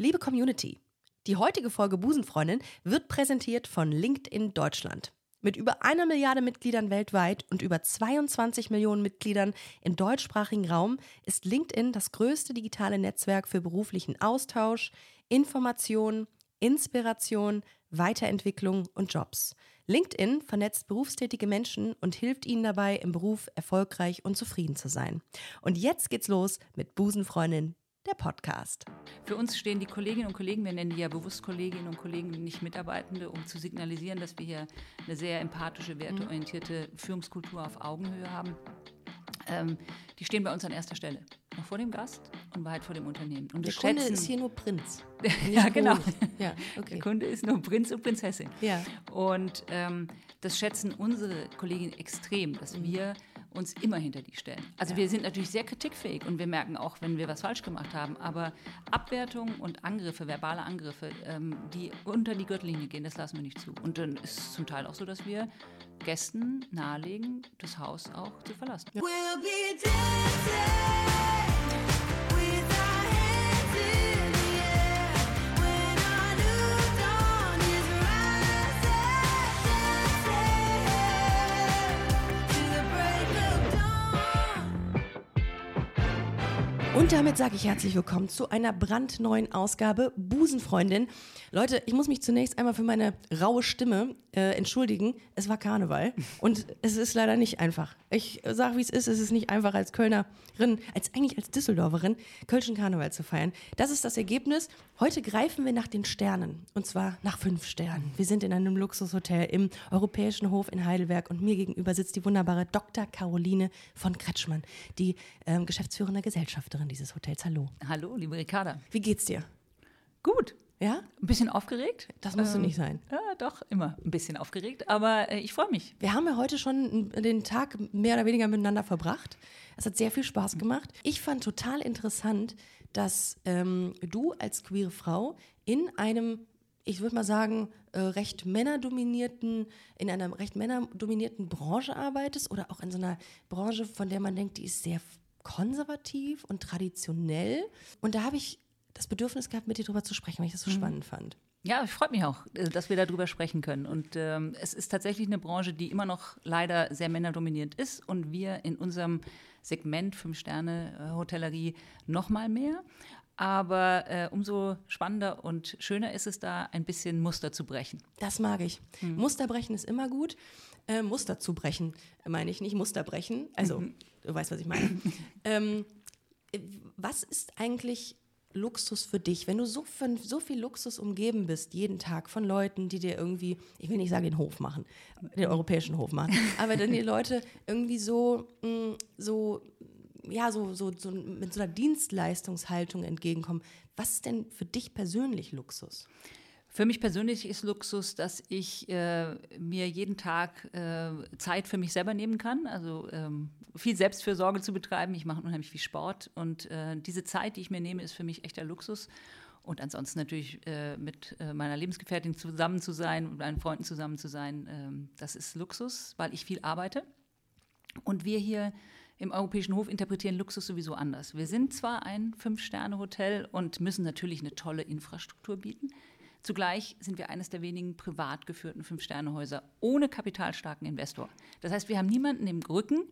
Liebe Community, die heutige Folge Busenfreundin wird präsentiert von LinkedIn Deutschland. Mit über einer Milliarde Mitgliedern weltweit und über 22 Millionen Mitgliedern im deutschsprachigen Raum ist LinkedIn das größte digitale Netzwerk für beruflichen Austausch, Information, Inspiration, Weiterentwicklung und Jobs. LinkedIn vernetzt berufstätige Menschen und hilft ihnen dabei, im Beruf erfolgreich und zufrieden zu sein. Und jetzt geht's los mit Busenfreundin, der Podcast. Für uns stehen die Kolleginnen und Kollegen, wir nennen die ja bewusst Kolleginnen und Kollegen, nicht Mitarbeitende, um zu signalisieren, dass wir hier eine sehr empathische, werteorientierte Führungskultur auf Augenhöhe haben. Ähm, die stehen bei uns an erster Stelle. Noch vor dem Gast und weit vor dem Unternehmen. Und Der Kunde ist hier nur Prinz. ja, genau. Ja, okay. Der Kunde ist nur Prinz und Prinzessin. Ja. Und ähm, das schätzen unsere Kolleginnen extrem, dass Mhm. wir uns immer hinter die stellen. Also wir sind natürlich sehr kritikfähig und wir merken auch, wenn wir was falsch gemacht haben. Aber Abwertungen und Angriffe, verbale Angriffe, ähm, die unter die Gürtellinie gehen, das lassen wir nicht zu. Und dann ist es zum Teil auch so, dass wir Gästen nahelegen, das Haus auch zu verlassen. We'll Und damit sage ich herzlich willkommen zu einer brandneuen Ausgabe Busenfreundin. Leute, ich muss mich zunächst einmal für meine raue Stimme äh, entschuldigen. Es war Karneval und es ist leider nicht einfach. Ich sage, wie es ist. Es ist nicht einfach als Kölnerin, als eigentlich als Düsseldorferin, Kölschen Karneval zu feiern. Das ist das Ergebnis. Heute greifen wir nach den Sternen und zwar nach fünf Sternen. Wir sind in einem Luxushotel im Europäischen Hof in Heidelberg und mir gegenüber sitzt die wunderbare Dr. Caroline von Kretschmann, die ähm, geschäftsführende Gesellschafterin dieses Hotels. Hallo. Hallo, liebe Ricarda. Wie geht's dir? Gut. Ja? Ein bisschen aufgeregt? Das musst du nicht sein. Ja, doch, immer ein bisschen aufgeregt. Aber äh, ich freue mich. Wir haben ja heute schon den Tag mehr oder weniger miteinander verbracht. Es hat sehr viel Spaß gemacht. Ich fand total interessant, dass ähm, du als queere Frau in einem, ich würde mal sagen, äh, recht männerdominierten, in einer recht männerdominierten Branche arbeitest oder auch in so einer Branche, von der man denkt, die ist sehr konservativ und traditionell. Und da habe ich das Bedürfnis gehabt, mit dir drüber zu sprechen, weil ich das so spannend fand. Ja, ich freue mich auch, äh, dass wir darüber sprechen können. Und ähm, es ist tatsächlich eine Branche, die immer noch leider sehr männerdominierend ist und wir in unserem Segment Fünf-Sterne-Hotellerie noch mal mehr. Aber äh, umso spannender und schöner ist es da, ein bisschen Muster zu brechen. Das mag ich. Muster brechen ist immer gut. Äh, Muster zu brechen, meine ich nicht Muster brechen. Also, du weißt, was ich meine. ähm, äh, was ist eigentlich Luxus für dich, wenn du so von so viel Luxus umgeben bist, jeden Tag von Leuten, die dir irgendwie, ich will nicht sagen den Hof machen, den europäischen Hof machen, aber dann die Leute irgendwie so, mh, so ja, so, so, so mit so einer Dienstleistungshaltung entgegenkommen. Was ist denn für dich persönlich Luxus? Für mich persönlich ist Luxus, dass ich äh, mir jeden Tag äh, Zeit für mich selber nehmen kann, also ähm, viel Selbstfürsorge zu betreiben. Ich mache unheimlich viel Sport und äh, diese Zeit, die ich mir nehme, ist für mich echter Luxus. Und ansonsten natürlich äh, mit äh, meiner Lebensgefährtin zusammen zu sein, mit meinen Freunden zusammen zu sein, ähm, das ist Luxus, weil ich viel arbeite. Und wir hier im Europäischen Hof interpretieren Luxus sowieso anders. Wir sind zwar ein Fünf-Sterne-Hotel und müssen natürlich eine tolle Infrastruktur bieten. Zugleich sind wir eines der wenigen privat geführten Fünf-Sterne-Häuser ohne kapitalstarken Investor. Das heißt, wir haben niemanden im Rücken,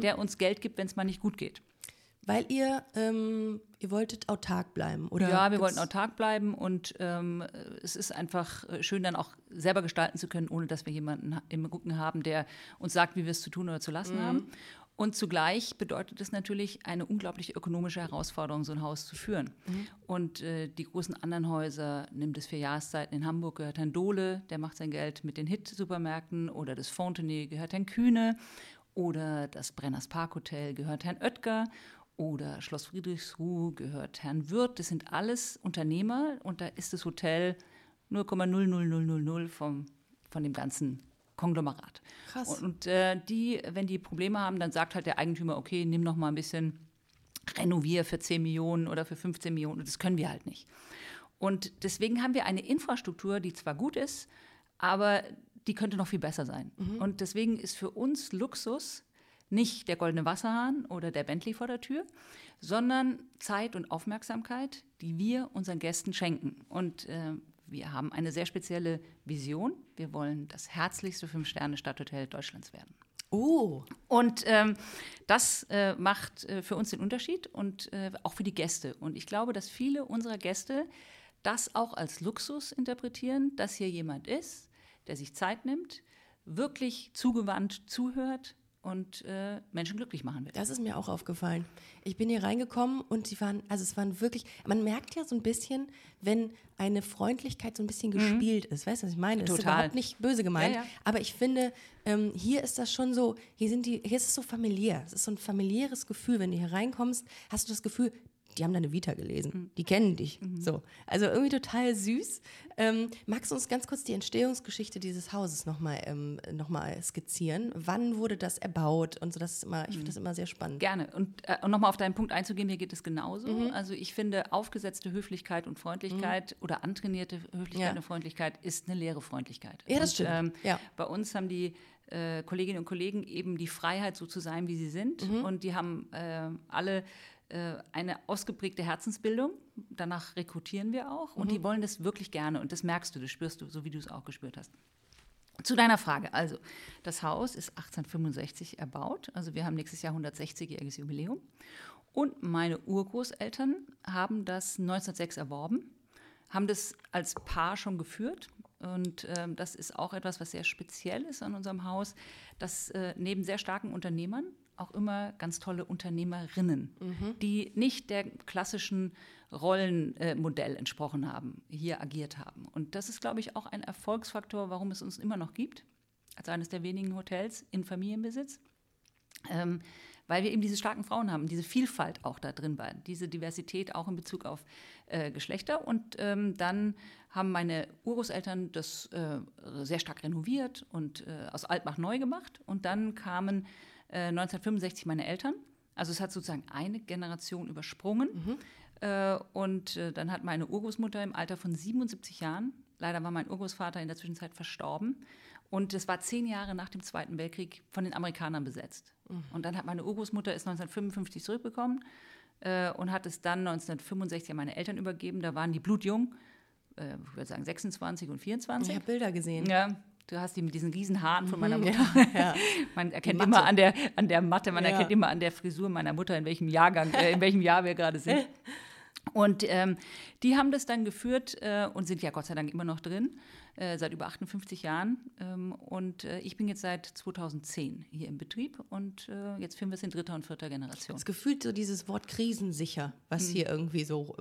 der uns Geld gibt, wenn es mal nicht gut geht. Weil ihr, ähm, ihr wolltet autark bleiben, oder? ja, wir wollten autark bleiben und ähm, es ist einfach äh, schön, dann auch selber gestalten zu können, ohne dass wir jemanden im Rücken haben, der uns sagt, wie wir es zu tun oder zu lassen haben. Und zugleich bedeutet es natürlich eine unglaubliche ökonomische Herausforderung, so ein Haus zu führen. Und äh, die großen anderen Häuser, nimm das für Jahreszeiten in Hamburg, gehört Herrn Dohle, der macht sein Geld mit den Hit-Supermärkten, oder das Fontenay gehört Herrn Kühne, oder das Brenners Park Hotel gehört Herrn Oetker. Oder Schloss Friedrichsruh gehört Herrn Wirth. Das sind alles Unternehmer. Und da ist das Hotel 0,00000 vom, von dem ganzen Konglomerat. Krass. Und, und äh, die, wenn die Probleme haben, dann sagt halt der Eigentümer, okay, nimm noch mal ein bisschen, renovier für 10 Millionen oder für 15 Millionen. Und das können wir halt nicht. Und deswegen haben wir eine Infrastruktur, die zwar gut ist, aber die könnte noch viel besser sein. Und deswegen ist für uns Luxus, nicht der goldene Wasserhahn oder der Bentley vor der Tür, sondern Zeit und Aufmerksamkeit, die wir unseren Gästen schenken. Und äh, wir haben eine sehr spezielle Vision. Wir wollen das herzlichste Fünf-Sterne-Stadthotel Deutschlands werden. Oh, Und ähm, das äh, macht äh, für uns den Unterschied und äh, auch für die Gäste. Und ich glaube, dass viele unserer Gäste das auch als Luxus interpretieren, dass hier jemand ist, der sich Zeit nimmt, wirklich zugewandt zuhört und äh, Menschen glücklich machen will. das ist mir auch aufgefallen. Ich bin hier reingekommen und sie waren, also es waren wirklich, man merkt ja so ein bisschen, wenn eine Freundlichkeit so ein bisschen gespielt ist. Weißt du, was ich meine? Es ist Mhm. Total. überhaupt nicht böse gemeint. Ja, ja. Aber ich finde, ähm, hier ist das schon so, hier sind die, hier ist es so familiär. Es ist so ein familiäres Gefühl. Wenn du hier reinkommst, hast du das Gefühl, die haben deine Vita gelesen. Mhm. Die kennen dich. So. Also irgendwie total süß. Ähm, magst du uns ganz kurz die Entstehungsgeschichte dieses Hauses nochmal ähm, noch mal skizzieren? Wann wurde das erbaut? Und so, das ist immer, ich Mhm. finde das immer sehr spannend. Gerne. Und, äh, und nochmal auf deinen Punkt einzugehen, mir geht es genauso. Also ich finde, aufgesetzte Höflichkeit und Freundlichkeit oder antrainierte Höflichkeit Ja. und Freundlichkeit ist eine leere Freundlichkeit. Ja, das und, stimmt. Ähm, Ja. Bei uns haben die äh, Kolleginnen und Kollegen eben die Freiheit, so zu sein, wie sie sind. Mhm. Und die haben äh, alle eine ausgeprägte Herzensbildung. Danach rekrutieren wir auch. Und die Mhm. wollen das wirklich gerne. Und das merkst du, das spürst du, so wie du es auch gespürt hast. Zu deiner Frage. Also, das Haus ist 1865 erbaut. Also, wir haben nächstes Jahr 160-jähriges Jubiläum. Und meine Urgroßeltern haben das 1906 erworben, haben das als Paar schon geführt. Und ähm, das ist auch etwas, was sehr speziell ist an unserem Haus, dass äh, neben sehr starken Unternehmern auch immer ganz tolle Unternehmerinnen, die nicht der klassischen Rollenmodell entsprochen haben, hier agiert haben. Und das ist, glaube ich, auch ein Erfolgsfaktor, warum es uns immer noch gibt, als eines der wenigen Hotels in Familienbesitz. Ähm, weil wir eben diese starken Frauen haben, diese Vielfalt auch da drin war, diese Diversität auch in Bezug auf äh, Geschlechter. Und ähm, dann haben meine Urgroßeltern das äh, sehr stark renoviert und äh, aus Altmach neu gemacht. Und dann kamen äh, 1965 meine Eltern. Also es hat sozusagen eine Generation übersprungen. Äh, und äh, dann hat meine Urgroßmutter im Alter von 77 Jahren, leider war mein Urgroßvater in der Zwischenzeit verstorben, und es war zehn Jahre nach dem Zweiten Weltkrieg von den Amerikanern besetzt. Und dann hat meine Urgroßmutter es 1955 zurückbekommen äh, und hat es dann 1965 an meine Eltern übergeben. Da waren die blutjung, äh, ich würde sagen 26 und 24. Ich habe Bilder gesehen. Ja, du hast die mit diesen riesen Haaren von meiner Mutter. Ja, ja. Man erkennt immer an der, an der Matte, man Ja. erkennt immer an der Frisur meiner Mutter, in welchem Jahrgang, äh, in welchem Jahr wir gerade sind. Und ähm, die haben das dann geführt äh, und sind ja Gott sei Dank immer noch drin, äh, seit über 58 Jahren. Ähm, und äh, ich bin jetzt seit 2010 hier im Betrieb und äh, jetzt führen wir es in dritter und vierter Generation. Es gefühlt so dieses Wort krisensicher, was hier irgendwie so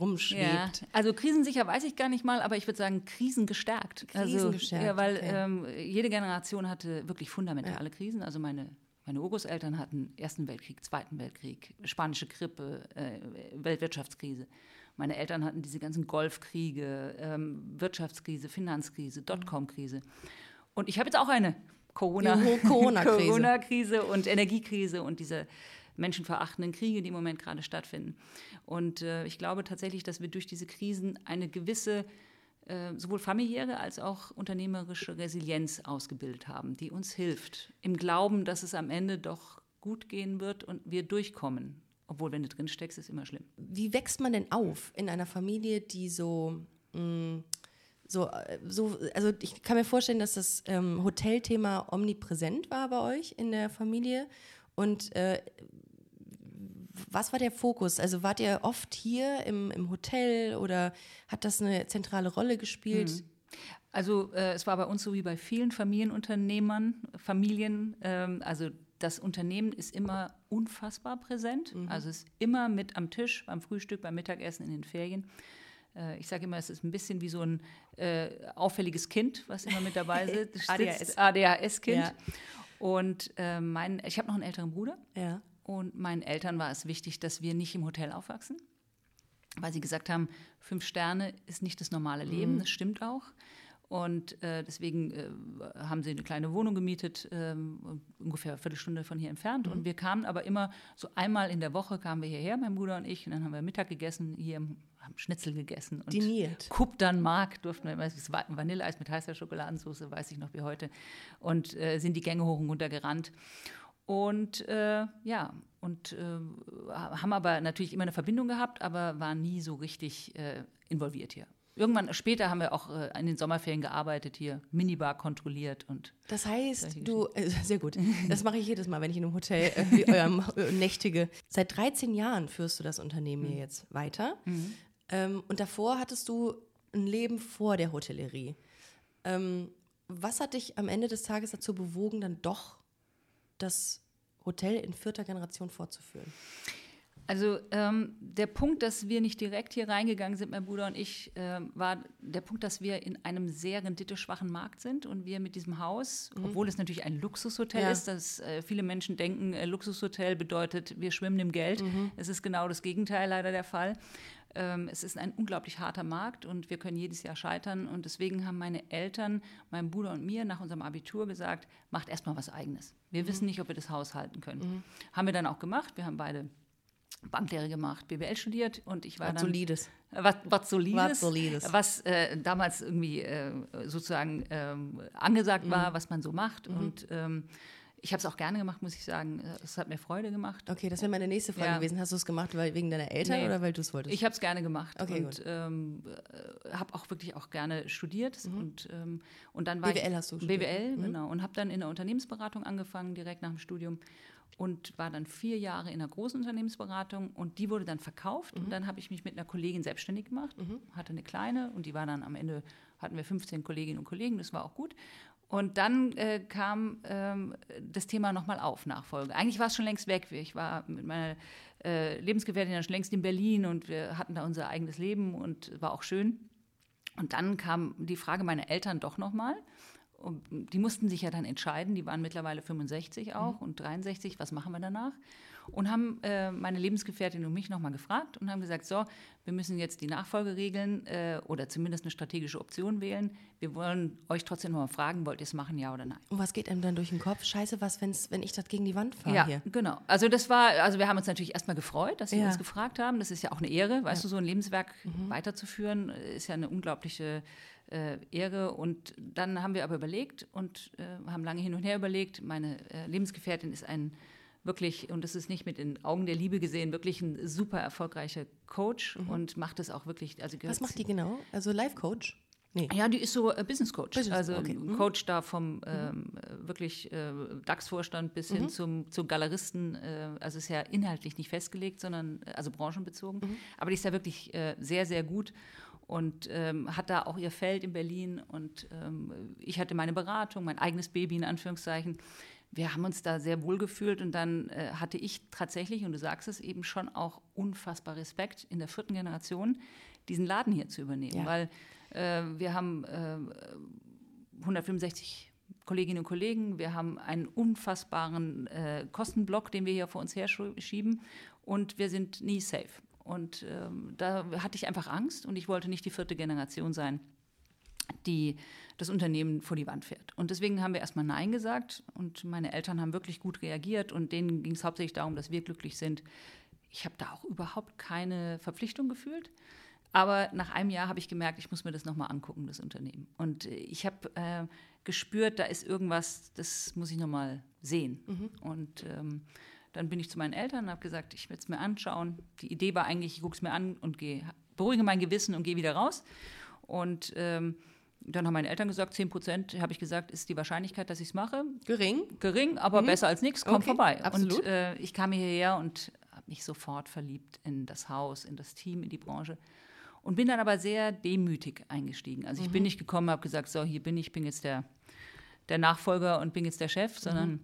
rumschwebt. Ja, also krisensicher weiß ich gar nicht mal, aber ich würde sagen krisengestärkt. Krisengestärkt, Also, ja, weil okay. ähm, jede Generation hatte wirklich fundamentale Krisen. Also meine, meine Urgroßeltern hatten Ersten Weltkrieg, Zweiten Weltkrieg, spanische Grippe, äh, Weltwirtschaftskrise. Meine Eltern hatten diese ganzen Golfkriege, ähm, Wirtschaftskrise, Finanzkrise, Dotcom-Krise. Und ich habe jetzt auch eine Corona- Corona-Krise. Corona-Krise und Energiekrise und diese menschenverachtenden Kriege, die im Moment gerade stattfinden. Und äh, ich glaube tatsächlich, dass wir durch diese Krisen eine gewisse sowohl familiäre als auch unternehmerische Resilienz ausgebildet haben, die uns hilft, im Glauben, dass es am Ende doch gut gehen wird und wir durchkommen. Obwohl, wenn du drin steckst, ist immer schlimm. Wie wächst man denn auf in einer Familie, die so, mh, so, äh, so, also ich kann mir vorstellen, dass das ähm, Hotelthema omnipräsent war bei euch in der Familie. Und äh, was war der Fokus? Also wart ihr oft hier im, im Hotel oder hat das eine zentrale Rolle gespielt? Also äh, es war bei uns so wie bei vielen Familienunternehmern, Familien, ähm, also das Unternehmen ist immer unfassbar präsent, also ist immer mit am Tisch, beim Frühstück, beim Mittagessen, in den Ferien. Äh, ich sage immer, es ist ein bisschen wie so ein äh, auffälliges Kind, was immer mit dabei sitzt. ADHS. ADHS-Kind. Ja. Und äh, mein, ich habe noch einen älteren Bruder. Ja. Und meinen Eltern war es wichtig, dass wir nicht im Hotel aufwachsen, weil sie gesagt haben, fünf Sterne ist nicht das normale Leben, das stimmt auch. Und äh, deswegen äh, haben sie eine kleine Wohnung gemietet, ähm, ungefähr eine Viertelstunde von hier entfernt. Und wir kamen aber immer so einmal in der Woche kamen wir hierher, mein Bruder und ich, und dann haben wir Mittag gegessen, hier im- haben Schnitzel gegessen. Und Diniert. Kuptern Mark durften wir immer, das war Vanilleeis mit heißer Schokoladensauce, weiß ich noch wie heute. Und äh, sind die Gänge hoch und runter gerannt. Und äh, ja, und äh, haben aber natürlich immer eine Verbindung gehabt, aber waren nie so richtig äh, involviert hier. Irgendwann später haben wir auch äh, in den Sommerferien gearbeitet hier, Minibar kontrolliert und Das heißt, du, äh, sehr gut. Das mache ich jedes Mal, wenn ich in einem Hotel äh, wie eurem nächtige. Seit 13 Jahren führst du das Unternehmen Mhm. hier jetzt weiter. Ähm, und davor hattest du ein Leben vor der Hotellerie. Ähm, was hat dich am Ende des Tages dazu bewogen, dann doch das Hotel in vierter Generation fortzuführen? Also ähm, der Punkt, dass wir nicht direkt hier reingegangen sind, mein Bruder und ich, ähm, war der Punkt, dass wir in einem sehr renditeschwachen Markt sind und wir mit diesem Haus, obwohl es natürlich ein Luxushotel Ja. ist, dass äh, viele Menschen denken, äh, Luxushotel bedeutet, wir schwimmen im Geld. Es ist genau das Gegenteil leider der Fall. Ähm, es ist ein unglaublich harter Markt und wir können jedes Jahr scheitern. Und deswegen haben meine Eltern, mein Bruder und mir nach unserem Abitur gesagt, macht erstmal was Eigenes. Wir wissen nicht, ob wir das Haus halten können. Haben wir dann auch gemacht. Wir haben beide Banklehre gemacht, BWL studiert und ich war Was dann Solides. was, was solides, Was Solides. was äh, damals irgendwie äh, sozusagen ähm, angesagt Mhm. war, was man so macht und ähm, ich habe es auch gerne gemacht, muss ich sagen. Es hat mir Freude gemacht. Okay, das wäre meine nächste Frage Ja. gewesen. Hast du es gemacht weil, wegen deiner Eltern Nee. oder weil du es wolltest? Ich habe es gerne gemacht Okay, und ähm, habe auch wirklich auch gerne studiert und, ähm, und dann war BWL hast du studiert, BWL, genau und habe dann in der Unternehmensberatung angefangen direkt nach dem Studium und war dann vier Jahre in einer großen Unternehmensberatung und die wurde dann verkauft und dann habe ich mich mit einer Kollegin selbstständig gemacht, hatte eine kleine und die war dann am Ende hatten wir 15 Kolleginnen und Kollegen, das war auch gut. Und dann äh, kam ähm, das Thema nochmal auf, Nachfolge. Eigentlich war es schon längst weg. Ich war mit meiner äh, Lebensgefährtin dann schon längst in Berlin und wir hatten da unser eigenes Leben und war auch schön. Und dann kam die Frage meiner Eltern doch nochmal. Die mussten sich ja dann entscheiden, die waren mittlerweile 65 auch und 63, was machen wir danach? Und haben äh, meine Lebensgefährtin und mich nochmal gefragt und haben gesagt, so, wir müssen jetzt die Nachfolge regeln äh, oder zumindest eine strategische Option wählen. Wir wollen euch trotzdem nochmal fragen, wollt ihr es machen, ja oder nein? Und was geht einem dann durch den Kopf? Scheiße, was, wenn's, wenn ich das gegen die Wand fahre Ja, hier? genau. Also das war, also wir haben uns natürlich erstmal gefreut, dass sie Ja. uns gefragt haben. Das ist ja auch eine Ehre, weißt du, so ein Lebenswerk weiterzuführen, äh, ist ja eine unglaubliche äh, Ehre. Und dann haben wir aber überlegt und äh, haben lange hin und her überlegt. Meine äh, Lebensgefährtin ist ein wirklich, und das ist nicht mit den Augen der Liebe gesehen, wirklich ein super erfolgreicher Coach und macht es auch wirklich. Also Was macht die genau? Also Life-Coach? Nee. ja, die ist so äh, Business Coach. Business- also okay. Mhm. Coach da vom ähm, äh, wirklich äh, DAX-Vorstand bis hin zum, zum Galeristen. Äh, also ist ja inhaltlich nicht festgelegt, sondern äh, also branchenbezogen. Aber die ist ja wirklich äh, sehr, sehr gut und ähm, hat da auch ihr Feld in Berlin. Und ähm, ich hatte meine Beratung, mein eigenes Baby in Anführungszeichen. Wir haben uns da sehr wohl gefühlt und dann äh, hatte ich tatsächlich, und du sagst es eben schon, auch unfassbar Respekt in der vierten Generation, diesen Laden hier zu übernehmen. Ja. Weil äh, wir haben äh, 165 Kolleginnen und Kollegen, wir haben einen unfassbaren äh, Kostenblock, den wir hier vor uns herschieben und wir sind nie safe. Und ähm, da hatte ich einfach Angst und ich wollte nicht die vierte Generation sein, die das Unternehmen vor die Wand fährt. Und deswegen haben wir erstmal Nein gesagt und meine Eltern haben wirklich gut reagiert und denen ging es hauptsächlich darum, dass wir glücklich sind. Ich habe da auch überhaupt keine Verpflichtung gefühlt. Aber nach einem Jahr habe ich gemerkt, ich muss mir das nochmal angucken, das Unternehmen. Und äh, ich habe äh, gespürt, da ist irgendwas, das muss ich nochmal sehen. Und ähm, dann bin ich zu meinen Eltern und habe gesagt, ich werde es mir anschauen. Die Idee war eigentlich, ich gucke es mir an und gehe, beruhige mein Gewissen und gehe wieder raus. Und ähm, dann haben meine Eltern gesagt, 10 Prozent, habe ich gesagt, ist die Wahrscheinlichkeit, dass ich es mache. Gering? Gering, aber besser als nichts, komm Okay, vorbei. absolut. Und äh, ich kam hierher und habe mich sofort verliebt in das Haus, in das Team, in die Branche. Und bin dann aber sehr demütig eingestiegen. Also ich bin nicht gekommen, habe gesagt, so, hier bin ich, bin jetzt der, der Nachfolger und bin jetzt der Chef, sondern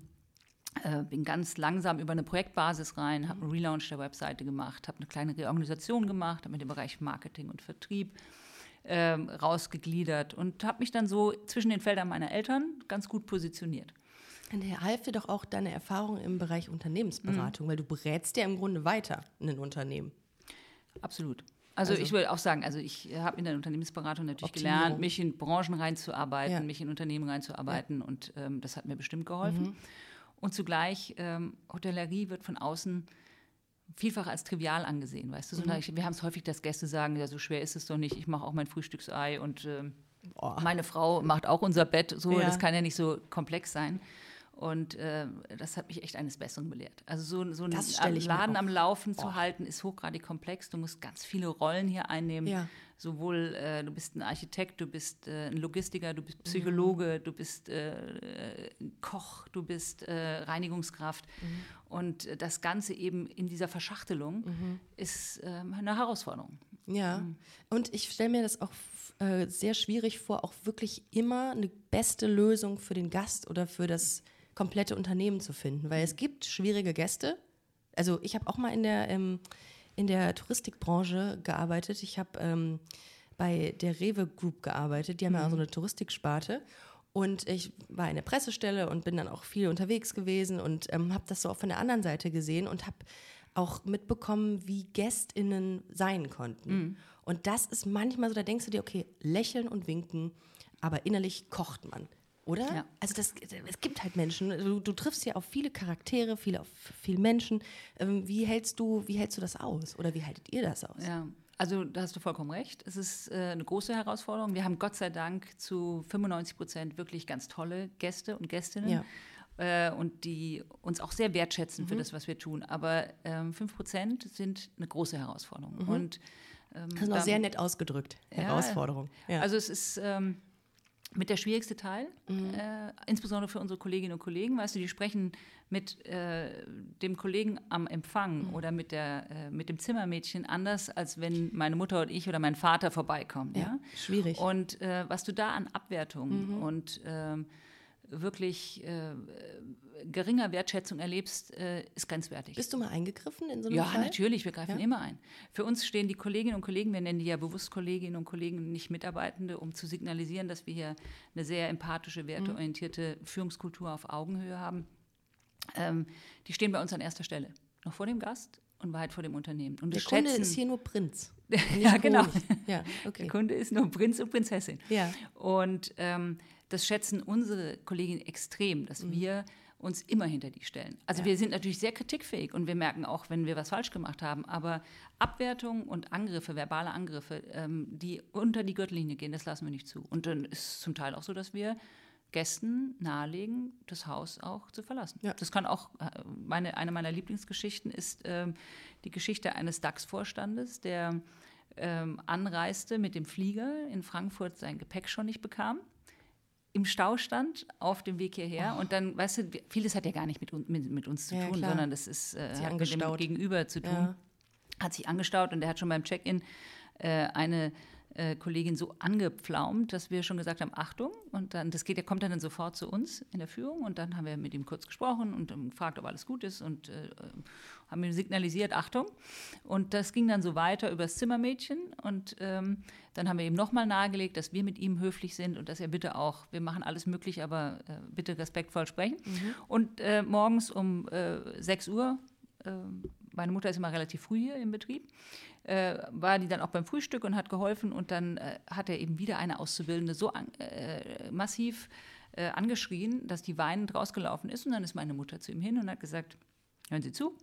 äh, bin ganz langsam über eine Projektbasis rein, habe einen Relaunch der Webseite gemacht, habe eine kleine Reorganisation gemacht, habe mit dem Bereich Marketing und Vertrieb ähm, rausgegliedert und habe mich dann so zwischen den Feldern meiner Eltern ganz gut positioniert. Und half dir doch auch deine Erfahrung im Bereich Unternehmensberatung, weil du berätst ja im Grunde weiter in ein Unternehmen. Absolut. Also, Also- ich würde auch sagen, also ich habe in der Unternehmensberatung natürlich Optimierung. gelernt, mich in Branchen reinzuarbeiten, Ja. mich in Unternehmen reinzuarbeiten und ähm, das hat mir bestimmt geholfen. Mhm. Und zugleich, ähm, Hotellerie wird von außen vielfach als trivial angesehen, weißt du? Mhm. So, ich- Wir haben es häufig, dass Gäste sagen, ja, so schwer ist es doch nicht, ich mache auch mein Frühstücksei und Boah. meine Frau macht auch unser Bett, so, Ja. das kann ja nicht so komplex sein. Und äh, das hat mich echt eines Besseren belehrt. Also so, so einen Laden am Laufen zu halten, ist hochgradig komplex. Du musst ganz viele Rollen hier einnehmen. Ja. Sowohl äh, du bist ein Architekt, du bist äh, ein Logistiker, du bist Psychologe, du bist äh, äh, Koch, du bist äh, Reinigungskraft. Und äh, das Ganze eben in dieser Verschachtelung ist ähm, eine Herausforderung. Ja, Mhm. und ich stelle mir das auch äh, sehr schwierig vor, auch wirklich immer eine beste Lösung für den Gast oder für das komplette Unternehmen zu finden, weil Mhm. es gibt schwierige Gäste. Also ich habe auch mal in der, ähm, in der Touristikbranche gearbeitet. Ich habe ähm, bei der Rewe Group gearbeitet. Die haben ja auch so eine Touristiksparte. Und ich war in der Pressestelle und bin dann auch viel unterwegs gewesen und ähm, habe das so auch von der anderen Seite gesehen und habe auch mitbekommen, wie GästInnen sein konnten. Und das ist manchmal so, da denkst du dir, okay, lächeln und winken, aber innerlich kocht man. Oder? Ja. Also das, es gibt halt Menschen, du, du triffst ja auf viele Charaktere, viele, auf viele Menschen. Ähm, wie, hältst du, wie hältst du das aus? Oder wie haltet ihr das aus? Ja, also da hast du vollkommen recht. Es ist äh, eine große Herausforderung. Wir haben Gott sei Dank zu 95 Prozent wirklich ganz tolle Gäste und Gästinnen. Ja. Äh, und die uns auch sehr wertschätzen für das, was wir tun. Aber ähm, 5 Prozent sind eine große Herausforderung. Und, ähm, Das ist noch sehr nett ausgedrückt. Herausforderung. Ja. Also es ist ähm, mit der schwierigste Teil, äh, insbesondere für unsere Kolleginnen und Kollegen. Weißt du, die sprechen mit äh, dem Kollegen am Empfang oder mit, der, äh, mit dem Zimmermädchen anders, als wenn meine Mutter und ich oder mein Vater vorbeikommen. Ja? Ja, schwierig. Und äh, was du da an Abwertung und ähm, wirklich äh, geringer Wertschätzung erlebst, äh, ist grenzwertig. Bist du mal eingegriffen in so einem Ja, Fall? natürlich, wir greifen Ja? immer ein. Für uns stehen die Kolleginnen und Kollegen, wir nennen die ja bewusst Kolleginnen und Kollegen, nicht Mitarbeitende, um zu signalisieren, dass wir hier eine sehr empathische, werteorientierte Führungskultur auf Augenhöhe haben. Ähm, die stehen bei uns an erster Stelle. Noch vor dem Gast und weit vor dem Unternehmen. Und Der Kunde schätzen, ist hier nur Prinz. ja, genau. Ja, okay. Der Kunde ist nur Prinz und Prinzessin. Ja. Und ähm, das schätzen unsere Kolleginnen extrem, dass Mhm. wir uns immer hinter die stellen. Also wir sind natürlich sehr kritikfähig und wir merken auch, wenn wir was falsch gemacht haben. Aber Abwertung und Angriffe, verbale Angriffe, ähm, die unter die Gürtellinie gehen, das lassen wir nicht zu. Und dann ist es zum Teil auch so, dass wir Gästen nahelegen, das Haus auch zu verlassen. Ja. Das kann auch, äh, meine, eine meiner Lieblingsgeschichten ist ähm, die Geschichte eines DAX-Vorstandes, der ähm, anreiste mit dem Flieger in Frankfurt sein Gepäck schon nicht bekam, im Stau stand auf dem Weg hierher und dann, weißt du, vieles hat ja gar nicht mit, mit, mit uns zu Oh. Ja, tun, klar. sondern das ist äh, hat mit dem. Gegenüber zu tun Ja. hat sich angestaut und der hat schon beim Check-in äh, eine äh, Kollegin so angepflaumt, dass wir schon gesagt haben, Achtung. Und dann, das geht, der kommt dann sofort zu uns in der Führung und dann haben wir mit ihm kurz gesprochen und ähm, gefragt, ob alles gut ist und äh, haben ihm signalisiert, Achtung. Und das ging dann so weiter übers Zimmermädchen und ähm, dann haben wir ihm nochmal nahegelegt, dass wir mit ihm höflich sind und dass er bitte auch, wir machen alles möglich, aber äh, bitte respektvoll sprechen. Und äh, morgens um äh, 6 Uhr ähm, meine Mutter ist immer relativ früh hier im Betrieb, äh, war die dann auch beim Frühstück und hat geholfen und dann äh, hat er eben wieder eine Auszubildende so an, äh, massiv äh, angeschrien, dass die weinend rausgelaufen ist und dann ist meine Mutter zu ihm hin und hat gesagt, hören Sie zu,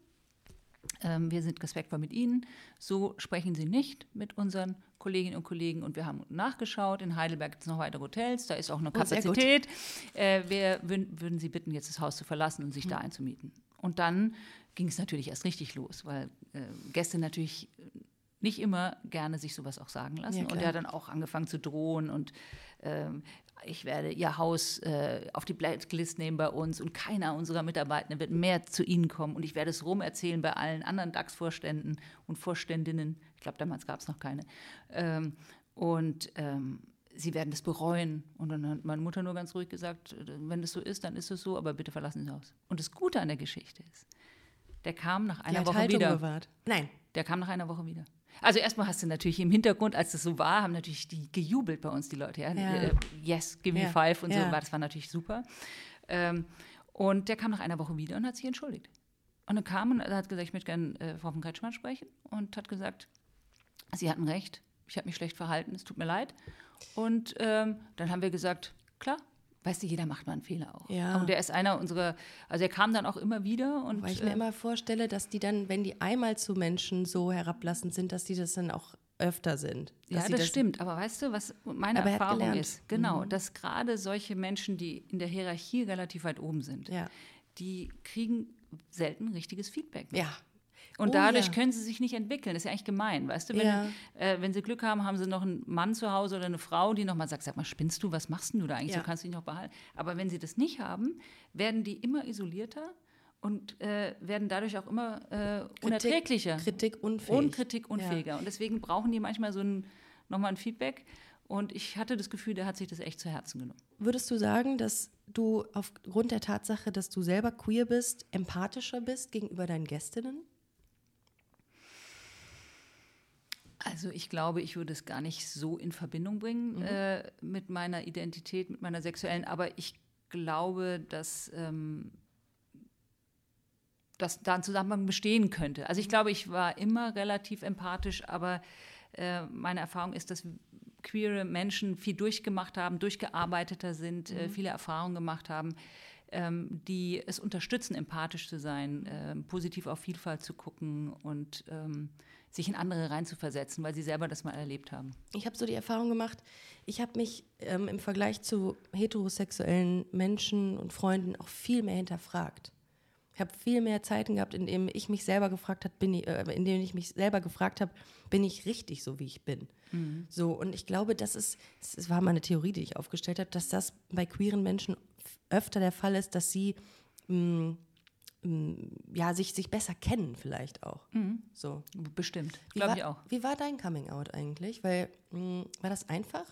ähm, wir sind respektvoll mit Ihnen. So sprechen Sie nicht mit unseren Kolleginnen und Kollegen. Und wir haben nachgeschaut. In Heidelberg gibt es noch weitere Hotels. Da ist auch eine Oh. Kapazität. Äh, wir würden, würden Sie bitten, jetzt das Haus zu verlassen und sich Mhm. da einzumieten. Und dann ging es natürlich erst richtig los, weil äh, Gäste natürlich nicht immer gerne sich sowas auch sagen lassen. Ja, und er hat dann auch angefangen zu drohen und ähm, ich werde ihr Haus äh, auf die Blacklist nehmen bei uns und keiner unserer Mitarbeitenden wird mehr zu ihnen kommen und ich werde es rumerzählen bei allen anderen DAX-Vorständen und Vorständinnen. Ich glaube, damals gab es noch keine. Ähm, und ähm, sie werden das bereuen. Und dann hat meine Mutter nur ganz ruhig gesagt, wenn das so ist, dann ist es so, aber bitte verlassen Sie das Haus. Und das Gute an der Geschichte ist, der kam nach einer Woche Haltung wieder. bewahrt. Nein. Der kam nach einer Woche wieder. Also erstmal hast du natürlich im Hintergrund, als das so war, haben natürlich die gejubelt bei uns, die Leute. Ja? Ja. Äh, yes, give me Ja. five und so. Ja. War- Das war natürlich super. Ähm, und der kam nach einer Woche wieder und hat sich entschuldigt. Und dann kam und hat gesagt, ich möchte gerne äh, Frau von Kretschmann sprechen und hat gesagt, Sie hatten recht, ich habe mich schlecht verhalten, es tut mir leid. Und ähm, dann haben wir gesagt, klar, weißt du, jeder macht mal einen Fehler auch. Ja. Und der ist einer unserer, also er kam dann auch immer wieder und Weil ich mir äh, immer vorstelle, dass die dann, wenn die einmal zu Menschen so herablassend sind, dass die das dann auch öfter sind. Ja, sie das, stimmt. Aber weißt du, was meine Aber er Erfahrung. Mhm. ist? Genau, dass gerade solche Menschen, die in der Hierarchie relativ weit oben sind, Ja. die kriegen selten richtiges Feedback. Ja. Und Oh, dadurch ja. können sie sich nicht entwickeln. Das ist ja eigentlich gemein, weißt du? Wenn, Ja. äh, wenn sie Glück haben, haben sie noch einen Mann zu Hause oder eine Frau, die nochmal sagt, sag mal, spinnst du, was machst denn du da eigentlich? Ja. So kannst du dich noch behalten. Aber wenn sie das nicht haben, werden die immer isolierter und äh, werden dadurch auch immer äh, unerträglicher. Kritik unfähig. Und kritikunfähiger. Und deswegen brauchen die manchmal so ein, nochmal ein Feedback. Und ich hatte das Gefühl, der hat sich das echt zu Herzen genommen. Würdest du sagen, dass du aufgrund der Tatsache, dass du selber queer bist, empathischer bist gegenüber deinen Gästinnen? Also ich glaube, ich würde es gar nicht so in Verbindung bringen äh, mit meiner Identität, mit meiner sexuellen, aber ich glaube, dass, ähm, dass da ein Zusammenhang bestehen könnte. Also ich glaube, ich war immer relativ empathisch, aber äh, meine Erfahrung ist, dass queere Menschen viel durchgemacht haben, durchgearbeiteter sind, äh, viele Erfahrungen gemacht haben, ähm, die es unterstützen, empathisch zu sein, ähm, positiv auf Vielfalt zu gucken und ähm, sich in andere reinzuversetzen, weil sie selber das mal erlebt haben. Ich habe so die Erfahrung gemacht, ich habe mich ähm, im Vergleich zu heterosexuellen Menschen und Freunden auch viel mehr hinterfragt. Ich habe viel mehr Zeiten gehabt, in denen ich mich selber gefragt habe, bin ich, äh, in denen ich mich selber gefragt habe, bin ich richtig so wie ich bin. So und ich glaube, das ist, es war mal eine Theorie, die ich aufgestellt habe, dass das bei queeren Menschen öfter der Fall ist, dass sie mh, mh, ja sich sich besser kennen vielleicht auch. So. Bestimmt, glaube ich auch. Wie war dein Coming Out eigentlich? Weil mh, war das einfach?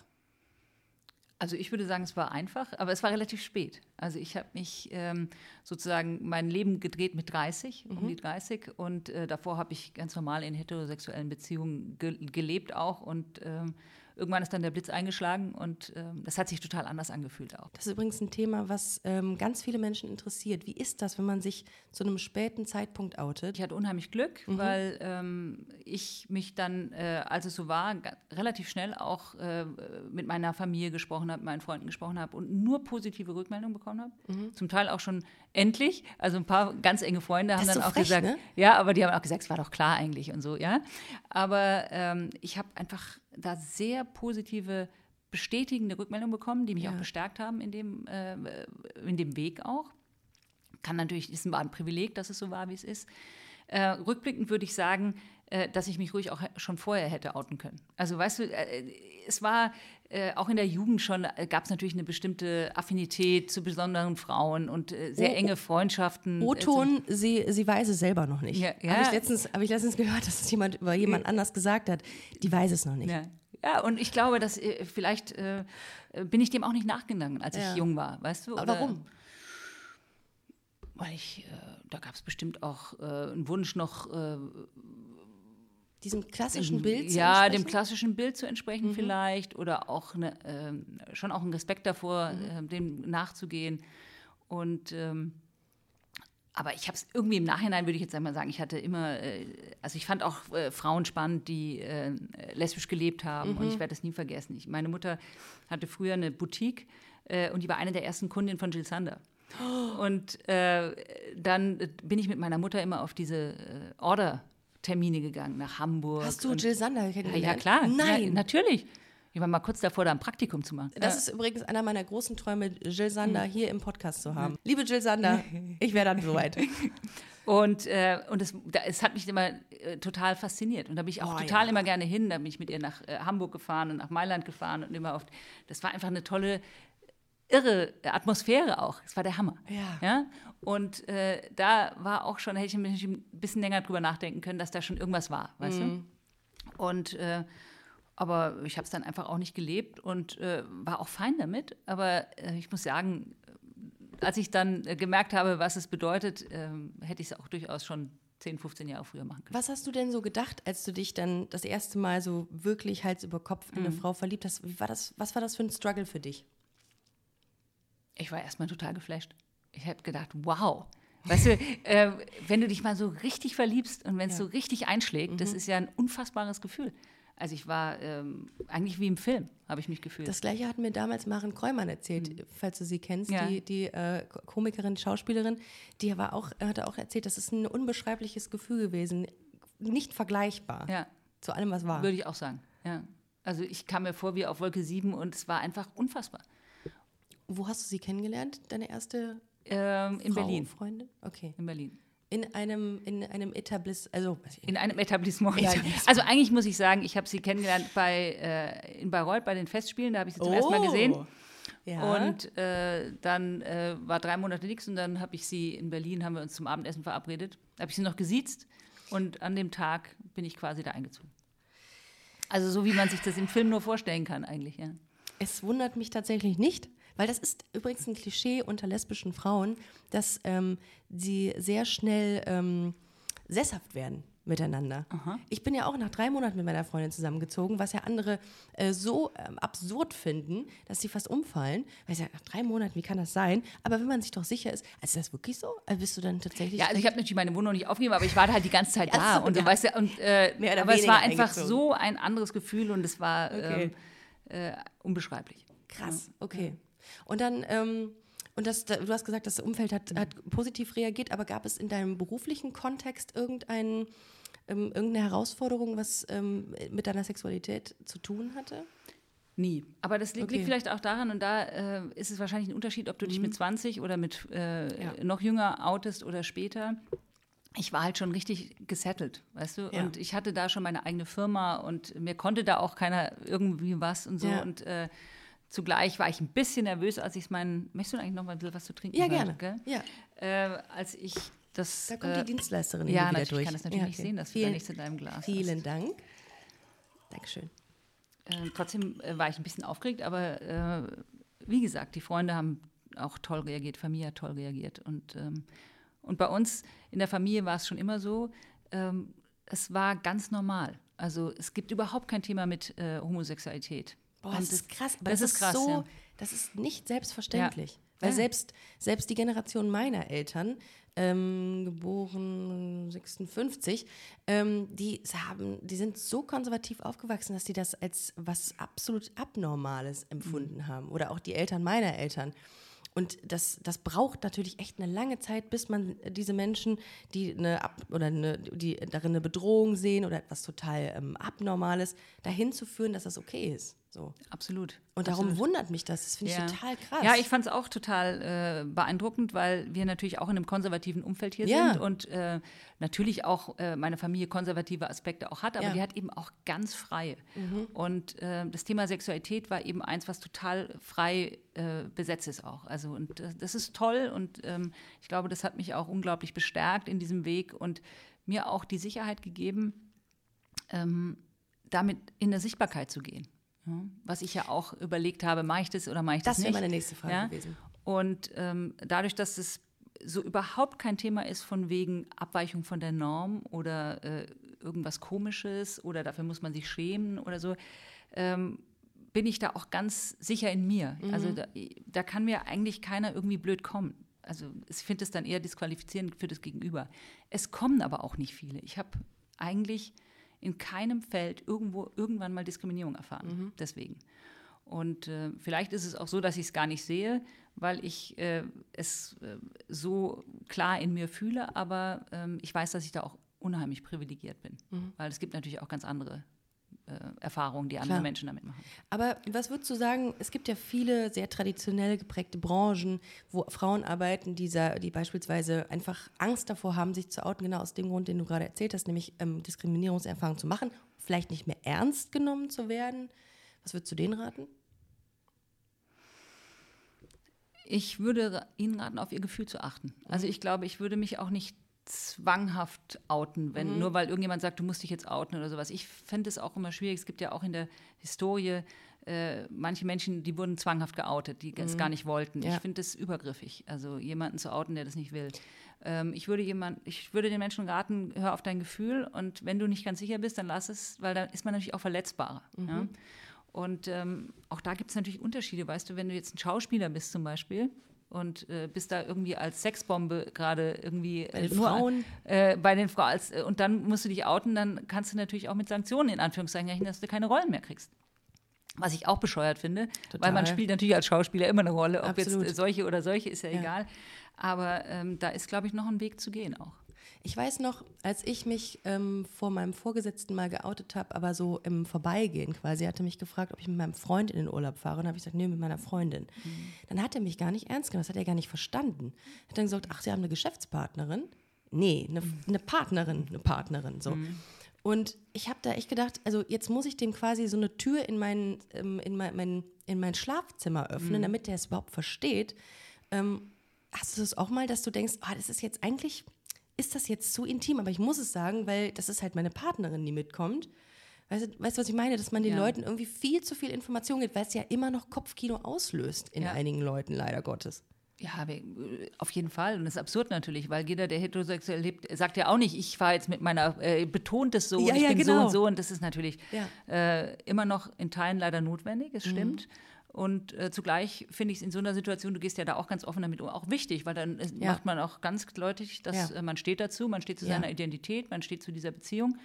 Also ich würde sagen, es war einfach, aber es war relativ spät. Also ich habe mich ähm, sozusagen mein Leben gedreht mit 30, um die 30 und äh, davor habe ich ganz normal in heterosexuellen Beziehungen ge gelebt auch und ähm, irgendwann ist dann der Blitz eingeschlagen und ähm, das hat sich total anders angefühlt auch. Das ist übrigens ein Thema, was ähm, ganz viele Menschen interessiert. Wie ist das, wenn man sich zu einem späten Zeitpunkt outet? Ich hatte unheimlich Glück, weil ähm, ich mich dann, äh, als es so war, relativ schnell auch äh, mit meiner Familie gesprochen habe, mit meinen Freunden gesprochen habe und nur positive Rückmeldungen bekommen habe. Zum Teil auch schon endlich. Also ein paar ganz enge Freunde haben Das dann so auch frech, gesagt, ne? ja, aber die haben auch gesagt, es war doch klar eigentlich und so, ja. Aber ähm, ich habe einfach da sehr positive bestätigende Rückmeldungen bekommen, die mich Ja. auch bestärkt haben in dem, äh, in dem Weg auch kann natürlich, ist ein Privileg, dass es so war, wie es ist. Äh, rückblickend würde ich sagen, äh, dass ich mich ruhig auch schon vorher hätte outen können. Also weißt du, äh, es war äh, auch in der Jugend schon, äh, gab es natürlich eine bestimmte Affinität zu besonderen Frauen und äh, sehr Oh, enge Freundschaften. äh, O-Ton, sie, sie weiß es selber noch nicht. Ja, ja. Habe ich, letztens- hab ich letztens gehört, dass es jemand über jemand anders gesagt hat. Die weiß es noch nicht. Ja. ja, und ich glaube, dass äh, vielleicht äh, bin ich dem auch nicht nachgegangen, als Ja. ich jung war, weißt du? Aber warum? Weil ich, äh, da gab es bestimmt auch äh, einen Wunsch noch Diesem klassischen Bild zu ja, dem entsprechen? klassischen Bild zu entsprechen vielleicht oder auch eine, ähm, schon auch einen Respekt davor, ähm, dem nachzugehen. Und ähm, aber ich habe es irgendwie im Nachhinein, würde ich jetzt einmal sagen, ich hatte immer, äh, also ich fand auch äh, Frauen spannend, die äh, lesbisch gelebt haben und ich werde das nie vergessen. Ich, meine Mutter hatte früher eine Boutique äh, und die war eine der ersten Kundinnen von Jill Sander. Und äh, dann bin ich mit meiner Mutter immer auf diese äh, Order-Termine gegangen, nach Hamburg. Hast du Jill Sander ja, kennengelernt? ja, klar. Nein. Ja, natürlich. Ich war mal kurz davor, da ein Praktikum zu machen. Das ja. ist übrigens einer meiner großen Träume, Jill Sander Hm. hier im Podcast zu haben. Liebe Jill Sander, ich wäre dann soweit. Und, äh, und es, da, es hat mich immer äh, total fasziniert. Und da bin ich auch Oh, total ja. immer gerne hin. Da bin ich mit ihr nach äh, Hamburg gefahren und nach Mailand gefahren und immer oft. Das war einfach eine tolle, irre Atmosphäre auch. Es war der Hammer. Ja. ja? Und äh, da war auch schon, hätte ich mich ein bisschen länger drüber nachdenken können, dass da schon irgendwas war, weißt Mhm. du? Und äh, aber ich habe es dann einfach auch nicht gelebt und äh, war auch fein damit. Aber äh, ich muss sagen, als ich dann äh, gemerkt habe, was es bedeutet, ähm, hätte ich es auch durchaus schon 10, 15 Jahre früher machen können. Was hast du denn so gedacht, als du dich dann das erste Mal so wirklich Hals über Kopf in eine Mhm. Frau verliebt hast? War das, was war das für ein Struggle für dich? Ich war erstmal total geflasht. Ich habe gedacht, wow. Weißt du, äh, wenn du dich mal so richtig verliebst und wenn es Ja. so richtig einschlägt, das ist ja ein unfassbares Gefühl. Also ich war ähm, eigentlich wie im Film, habe ich mich gefühlt. Das gleiche hat mir damals Maren Kräumann erzählt, falls du sie kennst, Mhm. Ja. die, die äh, Ko- Komikerin, Schauspielerin, die war auch, hatte auch erzählt, das ist ein unbeschreibliches Gefühl gewesen, nicht vergleichbar. Ja. zu allem, was war. Würde ich auch sagen, ja. Also ich kam mir vor wie auf Wolke 7 und es war einfach unfassbar. Wo hast du sie kennengelernt? Deine erste Ähm, in Berlin. Freundin? Okay. In Berlin. In einem, in einem also weiß ich In einem Etablissement. Etablissement. Also eigentlich muss ich sagen, ich habe sie kennengelernt bei, äh, in Bayreuth bei den Festspielen, da habe ich sie zum ersten Mal gesehen. Oh. Ja. Und äh, dann äh, war drei Monate nichts und dann habe ich sie in Berlin, haben wir uns zum Abendessen verabredet. Da habe ich sie noch gesiezt und an dem Tag bin ich quasi da eingezogen. Also so wie man sich das im Film nur vorstellen kann eigentlich, ja. Es wundert mich tatsächlich nicht, weil das ist übrigens ein Klischee unter lesbischen Frauen, dass ähm, sie sehr schnell ähm, sesshaft werden miteinander. Ich bin ja auch nach drei Monaten mit meiner Freundin zusammengezogen, was ja andere äh, so ähm, absurd finden, dass sie fast umfallen. Weil ich sage, nach drei Monaten, wie kann das sein? Aber wenn man sich doch sicher ist, also ist das wirklich so? Also bist du dann tatsächlich. Ja, also ich habe natürlich meine Wohnung nicht aufgegeben, aber ich war halt die ganze Zeit da. so, und du ja. weißt ja, und, äh, Mehr oder aber es war einfach so ein anderes Gefühl und es war Okay. ähm, äh, unbeschreiblich. Krass, okay. Und dann, ähm, und das, da, du hast gesagt, das Umfeld hat, hat positiv reagiert, aber gab es in deinem beruflichen Kontext irgendein, ähm, irgendeine Herausforderung, was ähm, mit deiner Sexualität zu tun hatte? Nie. Aber das liegt, Okay. Mhm. liegt vielleicht auch daran, und da äh, ist es wahrscheinlich ein Unterschied, ob du dich mit 20 oder mit äh, Ja. noch jünger outest oder später. Ich war halt schon richtig gesettelt, weißt du? Ja. Und ich hatte da schon meine eigene Firma und mir konnte da auch keiner irgendwie was und so. Ja. Und äh, zugleich war ich ein bisschen nervös, als ich meinen. Möchtest du eigentlich noch mal ein bisschen was zu trinken? Ja, gerne. Gell? Ja, Äh, als ich das. da kommt äh, die Dienstleisterin in ja, wieder natürlich, durch. ich kann das natürlich Ja, nicht okay. sehen, dass du da vielen, nichts in deinem Glas Vielen hast. Dank. Dankeschön. Äh, trotzdem war ich ein bisschen aufgeregt, aber äh, wie gesagt, die Freunde haben auch toll reagiert, Familie hat toll reagiert. Und, ähm, und bei uns in der Familie war es schon immer so, ähm, es war ganz normal. Also es gibt überhaupt kein Thema mit äh, Homosexualität. Boah, Und das ist krass. Aber das das, ist krass, so, ja. das ist nicht selbstverständlich. Ja. Weil Ja. selbst, selbst die Generation meiner Eltern, ähm, geboren 56, ähm, die haben, die sind so konservativ aufgewachsen, dass die das als was absolut Abnormales empfunden Mhm. haben. Oder auch die Eltern meiner Eltern. Und das, das braucht natürlich echt eine lange Zeit, bis man diese Menschen, die eine Ab oder eine, die darin eine Bedrohung sehen oder etwas total ähm, Abnormales, dahin zu führen, dass das okay ist. So. Absolut. Und darum absolut. wundert mich das. Das finde ich Ja. total krass. Ja, ich fand es auch total äh, beeindruckend, weil wir natürlich auch in einem konservativen Umfeld hier Ja. sind und äh, natürlich auch äh, meine Familie konservative Aspekte auch hat, aber Ja. Mhm. die hat eben auch ganz freie. Und äh, das Thema Sexualität war eben eins, was total frei äh, besetzt ist auch. Also und äh, das ist toll und ähm, ich glaube, das hat mich auch unglaublich bestärkt in diesem Weg und mir auch die Sicherheit gegeben, ähm, damit in der Sichtbarkeit zu gehen. Was ich ja auch überlegt habe, mache ich das oder mache ich das, das wäre nicht? meine nächste Frage Ja? gewesen. Und ähm, dadurch, dass es so überhaupt kein Thema ist von wegen Abweichung von der Norm oder äh, irgendwas Komisches oder dafür muss man sich schämen oder so, ähm, bin ich da auch ganz sicher in mir. Also da, da kann mir eigentlich keiner irgendwie blöd kommen. Also ich finde es dann eher disqualifizierend für das Gegenüber. Es kommen aber auch nicht viele. Ich habe eigentlich in keinem Feld irgendwo irgendwann mal Diskriminierung erfahren. Deswegen. Und äh, vielleicht ist es auch so, dass ich es gar nicht sehe, weil ich äh, es äh, so klar in mir fühle, aber ähm, ich weiß, dass ich da auch unheimlich privilegiert bin. Weil es gibt natürlich auch ganz andere Erfahrungen, die andere Klar. Menschen damit machen. Aber was würdest du sagen, es gibt ja viele sehr traditionell geprägte Branchen, wo Frauen arbeiten, die, die beispielsweise einfach Angst davor haben, sich zu outen, genau aus dem Grund, den du gerade erzählt hast, nämlich ähm, Diskriminierungserfahrungen zu machen, vielleicht nicht mehr ernst genommen zu werden. Was würdest du denen raten? Ich würde Ihnen raten, auf Ihr Gefühl zu achten. Also ich glaube, ich würde mich auch nicht zwanghaft outen, wenn nur weil irgendjemand sagt, du musst dich jetzt outen oder sowas. Ich fände es auch immer schwierig. Es gibt ja auch in der Historie äh, manche Menschen, die wurden zwanghaft geoutet, die es gar nicht wollten. Ja. Ich finde das übergriffig, also jemanden zu outen, der das nicht will. Ähm, ich, würde jemand, ich würde den Menschen raten, hör auf dein Gefühl und wenn du nicht ganz sicher bist, dann lass es, weil dann ist man natürlich auch verletzbarer. Ja? Und ähm, auch da gibt es natürlich Unterschiede. Weißt du, wenn du jetzt ein Schauspieler bist zum Beispiel und äh, bist da irgendwie als Sexbombe gerade irgendwie Bei den äh, nur Frauen? äh, bei den Frauen als, äh, und dann musst du dich outen, dann kannst du natürlich auch mit Sanktionen in Anführungszeichen rechnen, dass du keine Rollen mehr kriegst. Was ich auch bescheuert finde, weil man Total. spielt natürlich als Schauspieler immer eine Rolle, ob Absolut. jetzt äh, solche oder solche ist ja, Ja. egal. Aber ähm, da ist, glaube ich, noch ein Weg zu gehen auch. Ich weiß noch, als ich mich ähm, vor meinem Vorgesetzten mal geoutet habe, aber so im Vorbeigehen quasi, hatte mich gefragt, ob ich mit meinem Freund in den Urlaub fahre. Und dann habe ich gesagt, nee, mit meiner Freundin. Dann hat er mich gar nicht ernst genommen, das hat er gar nicht verstanden. Hat dann gesagt, ach, Sie haben eine Geschäftspartnerin? Nee, eine, eine Partnerin, eine Partnerin, so. Und ich habe da echt gedacht, also jetzt muss ich dem quasi so eine Tür in mein, ähm, in mein, mein, in mein Schlafzimmer öffnen, damit der es überhaupt versteht. Ähm, hast du das auch mal, dass du denkst, ah, das ist jetzt eigentlich, ist das jetzt zu intim, aber ich muss es sagen, weil das ist halt meine Partnerin, die mitkommt. Weißt du, weißt was ich meine? Dass man den Ja. Leuten irgendwie viel zu viel Information gibt, weil es ja immer noch Kopfkino auslöst in Ja. einigen Leuten, leider Gottes. Ja, äh, auf jeden Fall. Und das ist absurd natürlich, weil jeder, der heterosexuell lebt, sagt ja auch nicht, ich fahre jetzt mit meiner, äh, betont es so, Ja, und ich bin so genau. und so. Und das ist natürlich äh, immer noch in Teilen leider notwendig, Mhm. es stimmt. Und äh, zugleich finde ich es in so einer Situation, du gehst ja da auch ganz offen damit um, auch wichtig, weil dann äh, Ja. macht man auch ganz deutlich, dass Ja. äh, man steht dazu, man steht zu Ja. seiner Identität, man steht zu dieser Beziehung.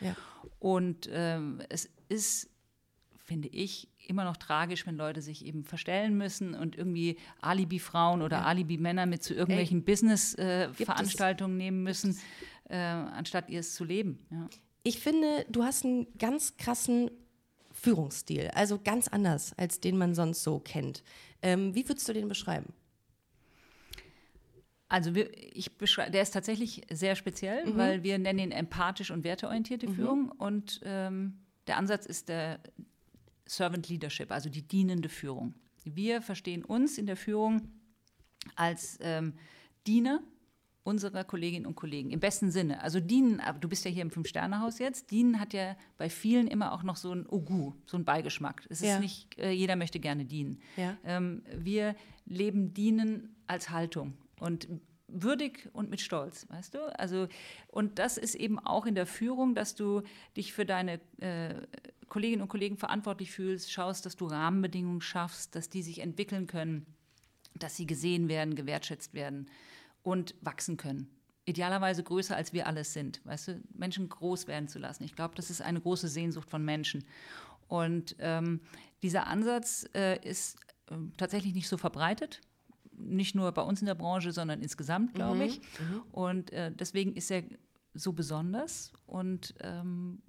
Und ähm, es ist, finde ich, immer noch tragisch, wenn Leute sich eben verstellen müssen und irgendwie Alibi-Frauen oder Ja. Alibi-Männer mit zu irgendwelchen es. Business-Veranstaltungen nehmen müssen, äh, anstatt ihr es zu leben. Ja. Ich finde, du hast einen ganz krassen Führungsstil, also ganz anders, als den man sonst so kennt. Ähm, wie würdest du den beschreiben? Also wir, ich beschrei- der ist tatsächlich sehr speziell, Mhm. weil wir nennen ihn empathisch und werteorientierte Führung und ähm, der Ansatz ist der Servant Leadership, also die dienende Führung. Wir verstehen uns in der Führung als ähm, Diener unserer Kolleginnen und Kollegen, im besten Sinne. Also dienen, aber du bist ja hier im Fünf-Sterne-Haus jetzt, dienen hat ja bei vielen immer auch noch so ein Ogu, so ein Beigeschmack. Es ist Ja. nicht, äh, jeder möchte gerne dienen. Ja. Ähm, wir leben dienen als Haltung und würdig und mit Stolz, weißt du? Also und das ist eben auch in der Führung, dass du dich für deine äh, Kolleginnen und Kollegen verantwortlich fühlst, schaust, dass du Rahmenbedingungen schaffst, dass die sich entwickeln können, dass sie gesehen werden, gewertschätzt werden und wachsen können. Idealerweise größer als wir alles sind, weißt du, Menschen groß werden zu lassen. Ich glaube, das ist eine große Sehnsucht von Menschen. Und ähm, dieser Ansatz äh, ist äh, tatsächlich nicht so verbreitet. Nicht nur bei uns in der Branche, sondern insgesamt, glaube ich. Und äh, deswegen ist er so besonders und ähm,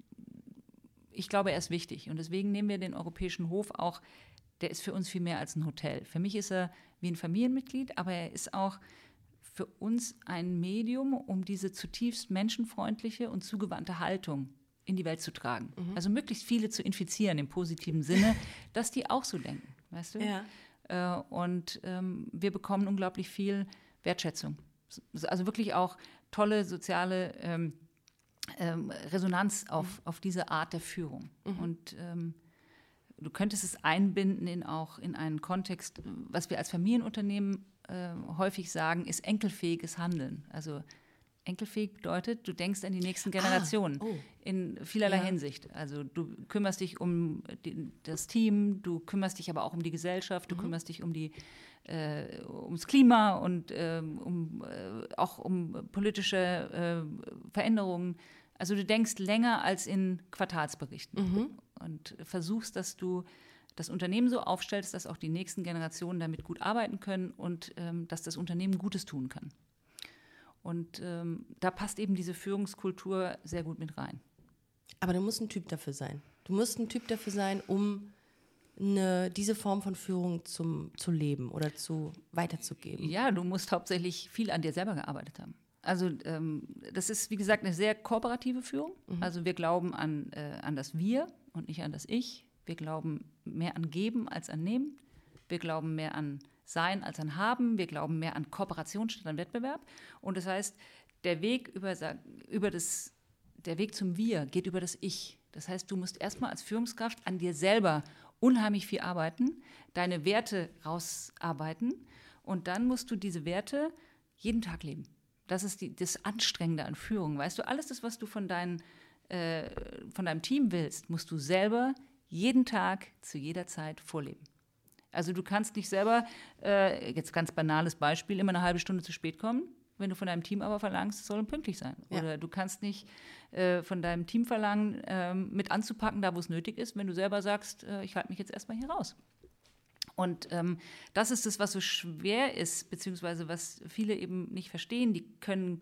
ich glaube, er ist wichtig. Und deswegen nehmen wir den Europäischen Hof auch, der ist für uns viel mehr als ein Hotel. Für mich ist er wie ein Familienmitglied, aber er ist auch für uns ein Medium, um diese zutiefst menschenfreundliche und zugewandte Haltung in die Welt zu tragen. Also möglichst viele zu infizieren im positiven Sinne, dass die auch so denken, weißt du? Äh, und ähm, wir bekommen unglaublich viel Wertschätzung. Also wirklich auch tolle soziale ähm, ähm, Resonanz auf, auf diese Art der Führung. Und ähm, du könntest es einbinden in auch in einen Kontext, was wir als Familienunternehmen äh, häufig sagen, ist enkelfähiges Handeln. Also enkelfähig bedeutet, du denkst an die nächsten Generationen oh. in vielerlei Ja. Hinsicht. Also du kümmerst dich um die, das Team, du kümmerst dich aber auch um die Gesellschaft, du kümmerst dich um die äh, ums Klima und ähm, um, äh, auch um politische äh, Veränderungen. Also du denkst länger als in Quartalsberichten und versuchst, dass du das Unternehmen so aufstellst, dass auch die nächsten Generationen damit gut arbeiten können und ähm, dass das Unternehmen Gutes tun kann. Und ähm, da passt eben diese Führungskultur sehr gut mit rein. Aber du musst ein Typ dafür sein. Du musst ein Typ dafür sein, um eine, diese Form von Führung zum, zu leben oder zu weiterzugeben. Ja, du musst hauptsächlich viel an dir selber gearbeitet haben. Also ähm, das ist, wie gesagt, eine sehr kooperative Führung. Also wir glauben an, äh, an das Wir und nicht an das Ich. Wir glauben mehr an Geben als an Nehmen. Wir glauben mehr an Sein als an Haben. Wir glauben mehr an Kooperation statt an Wettbewerb. Und das heißt, der Weg über, über das, der Weg zum Wir geht über das Ich. Das heißt, du musst erstmal als Führungskraft an dir selber unheimlich viel arbeiten, deine Werte rausarbeiten und dann musst du diese Werte jeden Tag leben. Das ist die, das Anstrengende an Führung. Weißt du, alles das, was du von, dein, äh, von deinem Team willst, musst du selber jeden Tag zu jeder Zeit vorleben. Also du kannst nicht selber, äh, jetzt ganz banales Beispiel, immer eine halbe Stunde zu spät kommen, wenn du von deinem Team aber verlangst, es soll pünktlich sein. Ja. Oder du kannst nicht äh, von deinem Team verlangen, ähm, mit anzupacken, da wo es nötig ist, wenn du selber sagst, äh, ich halte mich jetzt erstmal hier raus. Und ähm, das ist es, was so schwer ist, beziehungsweise was viele eben nicht verstehen. Die können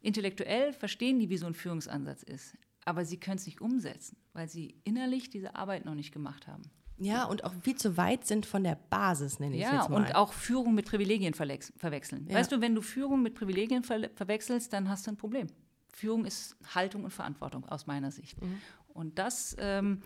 intellektuell verstehen die, wie so ein Führungsansatz ist, aber sie können es nicht umsetzen, weil sie innerlich diese Arbeit noch nicht gemacht haben. Ja, und auch viel zu weit sind von der Basis, nenne ich es Ja, jetzt mal. und auch Führung mit Privilegien verwechseln. Ja. Weißt du, wenn du Führung mit Privilegien ver verwechselst, dann hast du ein Problem. Führung ist Haltung und Verantwortung aus meiner Sicht. Mhm. Und das ähm,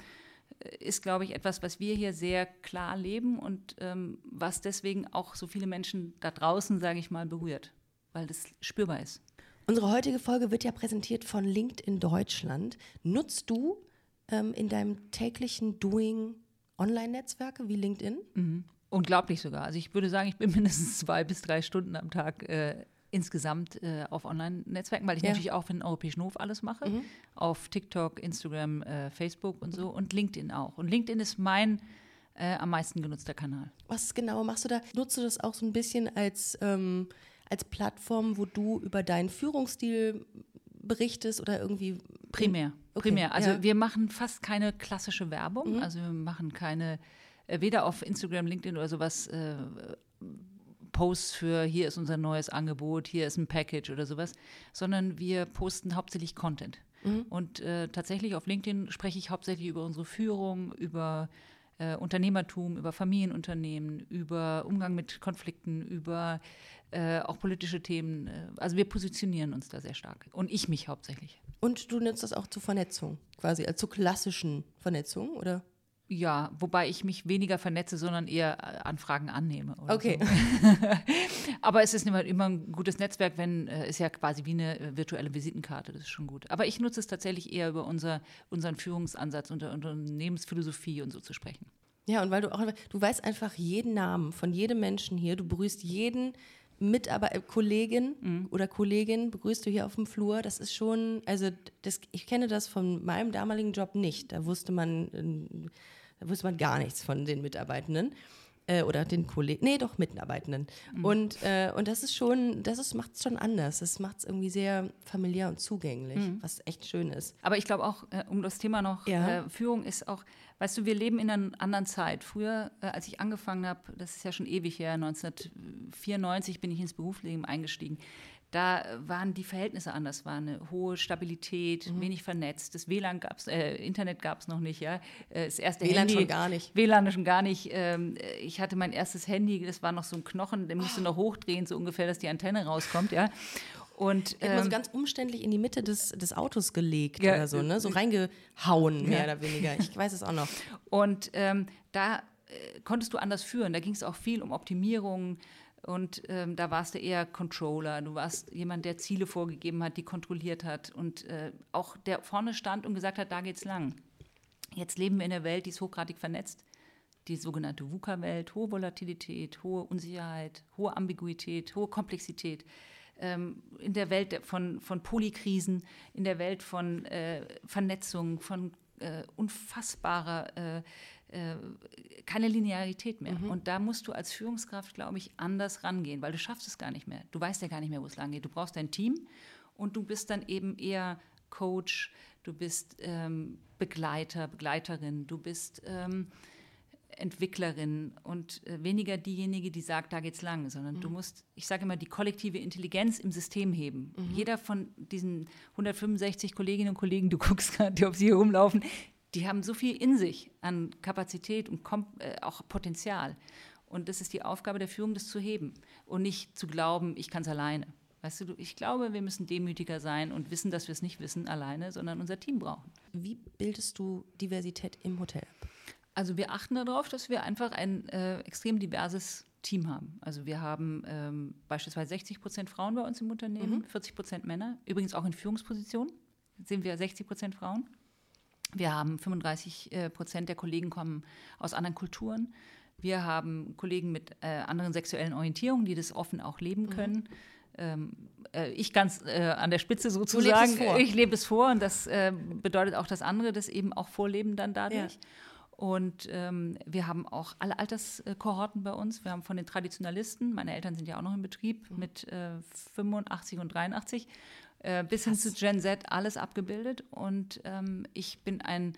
ist, glaube ich, etwas, was wir hier sehr klar leben und ähm, was deswegen auch so viele Menschen da draußen, sage ich mal, berührt, weil das spürbar ist. Unsere heutige Folge wird ja präsentiert von LinkedIn Deutschland. Nutzt du ähm, in deinem täglichen Doing Online-Netzwerke wie LinkedIn? Unglaublich sogar. Also ich würde sagen, ich bin mindestens zwei bis drei Stunden am Tag äh, insgesamt äh, auf Online-Netzwerken, weil ich Ja. natürlich auch für den Europäischen Hof alles mache. Auf TikTok, Instagram, äh, Facebook und so und LinkedIn auch. Und LinkedIn ist mein äh, am meisten genutzter Kanal. Was genau machst du da? Nutzt du das auch so ein bisschen als, ähm, als Plattform, wo du über deinen Führungsstil berichtest oder irgendwie Primär. Okay, Primär. Also ja. Mhm. wir machen fast keine klassische Werbung. Also wir machen keine, äh, weder auf Instagram, LinkedIn oder sowas, äh, Posts für hier ist unser neues Angebot, hier ist ein Package oder sowas, sondern wir posten hauptsächlich Content. Mhm. Und äh, tatsächlich auf LinkedIn spreche ich hauptsächlich über unsere Führung, über äh, Unternehmertum, über Familienunternehmen, über Umgang mit Konflikten, über äh, auch politische Themen. Äh, Also wir positionieren uns da sehr stark. Und ich mich hauptsächlich. Und du nutzt das auch zur Vernetzung, quasi, also zur klassischen Vernetzung, oder? Ja, wobei ich mich weniger vernetze, sondern eher äh, Anfragen annehme. Okay. So. Aber es ist immer, immer ein gutes Netzwerk, wenn äh, ist ja quasi wie eine äh, virtuelle Visitenkarte, das ist schon gut. Aber ich nutze es tatsächlich eher über unser, unseren Führungsansatz und Unternehmensphilosophie und so zu sprechen. Ja, und weil du auch, du weißt einfach jeden Namen von jedem Menschen hier, du begrüßt jeden Mitarbeiter, äh, Kollegin Mhm. oder Kollegin, begrüßt du hier auf dem Flur. Das ist schon, also das, ich kenne das von meinem damaligen Job nicht. Da wusste man, äh, da wusste man gar nichts von den Mitarbeitenden. Äh, oder den Kollegen, nee, doch Mitarbeitenden. Mhm. Und, äh, und das ist schon, das macht es schon anders. Das macht es irgendwie sehr familiär und zugänglich, Mhm. was echt schön ist. Aber ich glaube auch, äh, um das Thema noch, Ja. äh, Führung ist auch, weißt du, wir leben in einer anderen Zeit. Früher, äh, als ich angefangen habe, das ist ja schon ewig her, 1994 bin ich ins Berufsleben eingestiegen. Da waren die Verhältnisse anders, war eine hohe Stabilität, Mhm. wenig vernetzt. Das WLAN gab's, äh, Internet gab es noch nicht, ja. Äh, Das erste WLAN Handy, schon gar nicht. WLAN schon gar nicht. Ähm, äh, Ich hatte mein erstes Handy, das war noch so ein Knochen, den musst du noch hochdrehen, so ungefähr, dass die Antenne rauskommt, ja. Und hat man so ähm, ganz umständlich in die Mitte des, des Autos gelegt Ja, oder so, ne? So reingehauen, mehr Ja. oder weniger. Ich weiß es auch noch. Und ähm, da äh, konntest du anders führen. Da ging es auch viel um Optimierung. Und ähm, da warst du eher Controller. Du warst jemand, der Ziele vorgegeben hat, die kontrolliert hat und äh, auch der vorne stand und gesagt hat, da geht's lang. Jetzt leben wir in einer Welt, die ist hochgradig vernetzt. Die sogenannte VUCA-Welt, hohe Volatilität, hohe Unsicherheit, hohe Ambiguität, hohe Komplexität. Ähm, in der Welt von, von Polykrisen, in der Welt von äh, Vernetzung, von äh, unfassbarer, äh, äh, keine Linearität mehr. Und da musst du als Führungskraft, glaube ich, anders rangehen, weil du schaffst es gar nicht mehr. Du weißt ja gar nicht mehr, wo es lang geht. Du brauchst dein Team und du bist dann eben eher Coach, du bist ähm, Begleiter, Begleiterin, du bist ähm, Entwicklerin und äh, weniger diejenige, die sagt, da geht's lang, sondern du musst, ich sage immer, die kollektive Intelligenz im System heben. Jeder von diesen 165 Kolleginnen und Kollegen, du guckst gerade, ob sie hier rumlaufen, die haben so viel in sich an Kapazität und Kom äh, auch Potenzial. Und das ist die Aufgabe der Führung, das zu heben und nicht zu glauben, ich kann es alleine. Weißt du, ich glaube, wir müssen demütiger sein und wissen, dass wir es nicht wissen alleine, sondern unser Team brauchen. Wie bildest du Diversität im Hotel? Also wir achten darauf, dass wir einfach ein äh, extrem diverses Team haben. Also wir haben ähm, beispielsweise 60 Prozent Frauen bei uns im Unternehmen, 40 Prozent Männer. Übrigens auch in Führungspositionen sind wir 60 Prozent Frauen. Wir haben 35 äh, Prozent der Kollegen kommen aus anderen Kulturen. Wir haben Kollegen mit äh, anderen sexuellen Orientierungen, die das offen auch leben können. Ähm, äh, ich ganz äh, an der Spitze sozusagen. es vor. Ich lebe es vor und das äh, bedeutet auch, dass andere das eben auch vorleben dann dadurch. Ja. Und ähm, wir haben auch alle Alterskohorten bei uns. Wir haben von den Traditionalisten, meine Eltern sind ja auch noch im Betrieb, mit äh, 85 und 83, äh, bis hin zu Gen Z alles abgebildet. Und ähm, ich bin ein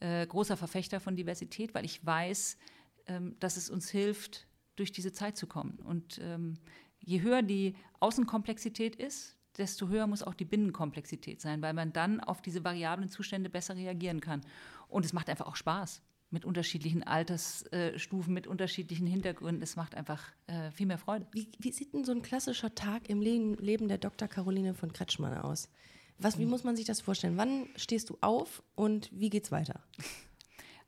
äh, großer Verfechter von Diversität, weil ich weiß, ähm, dass es uns hilft, durch diese Zeit zu kommen. Und ähm, je höher die Außenkomplexität ist, desto höher muss auch die Binnenkomplexität sein, weil man dann auf diese variablen Zustände besser reagieren kann. Und es macht einfach auch Spaß mit unterschiedlichen Altersstufen, mit unterschiedlichen Hintergründen. Es macht einfach äh, viel mehr Freude. Wie, wie sieht denn so ein klassischer Tag im Leben, Leben der Dr. Caroline von Kretschmann aus? Was, wie muss man sich das vorstellen? Wann stehst du auf und wie geht's weiter?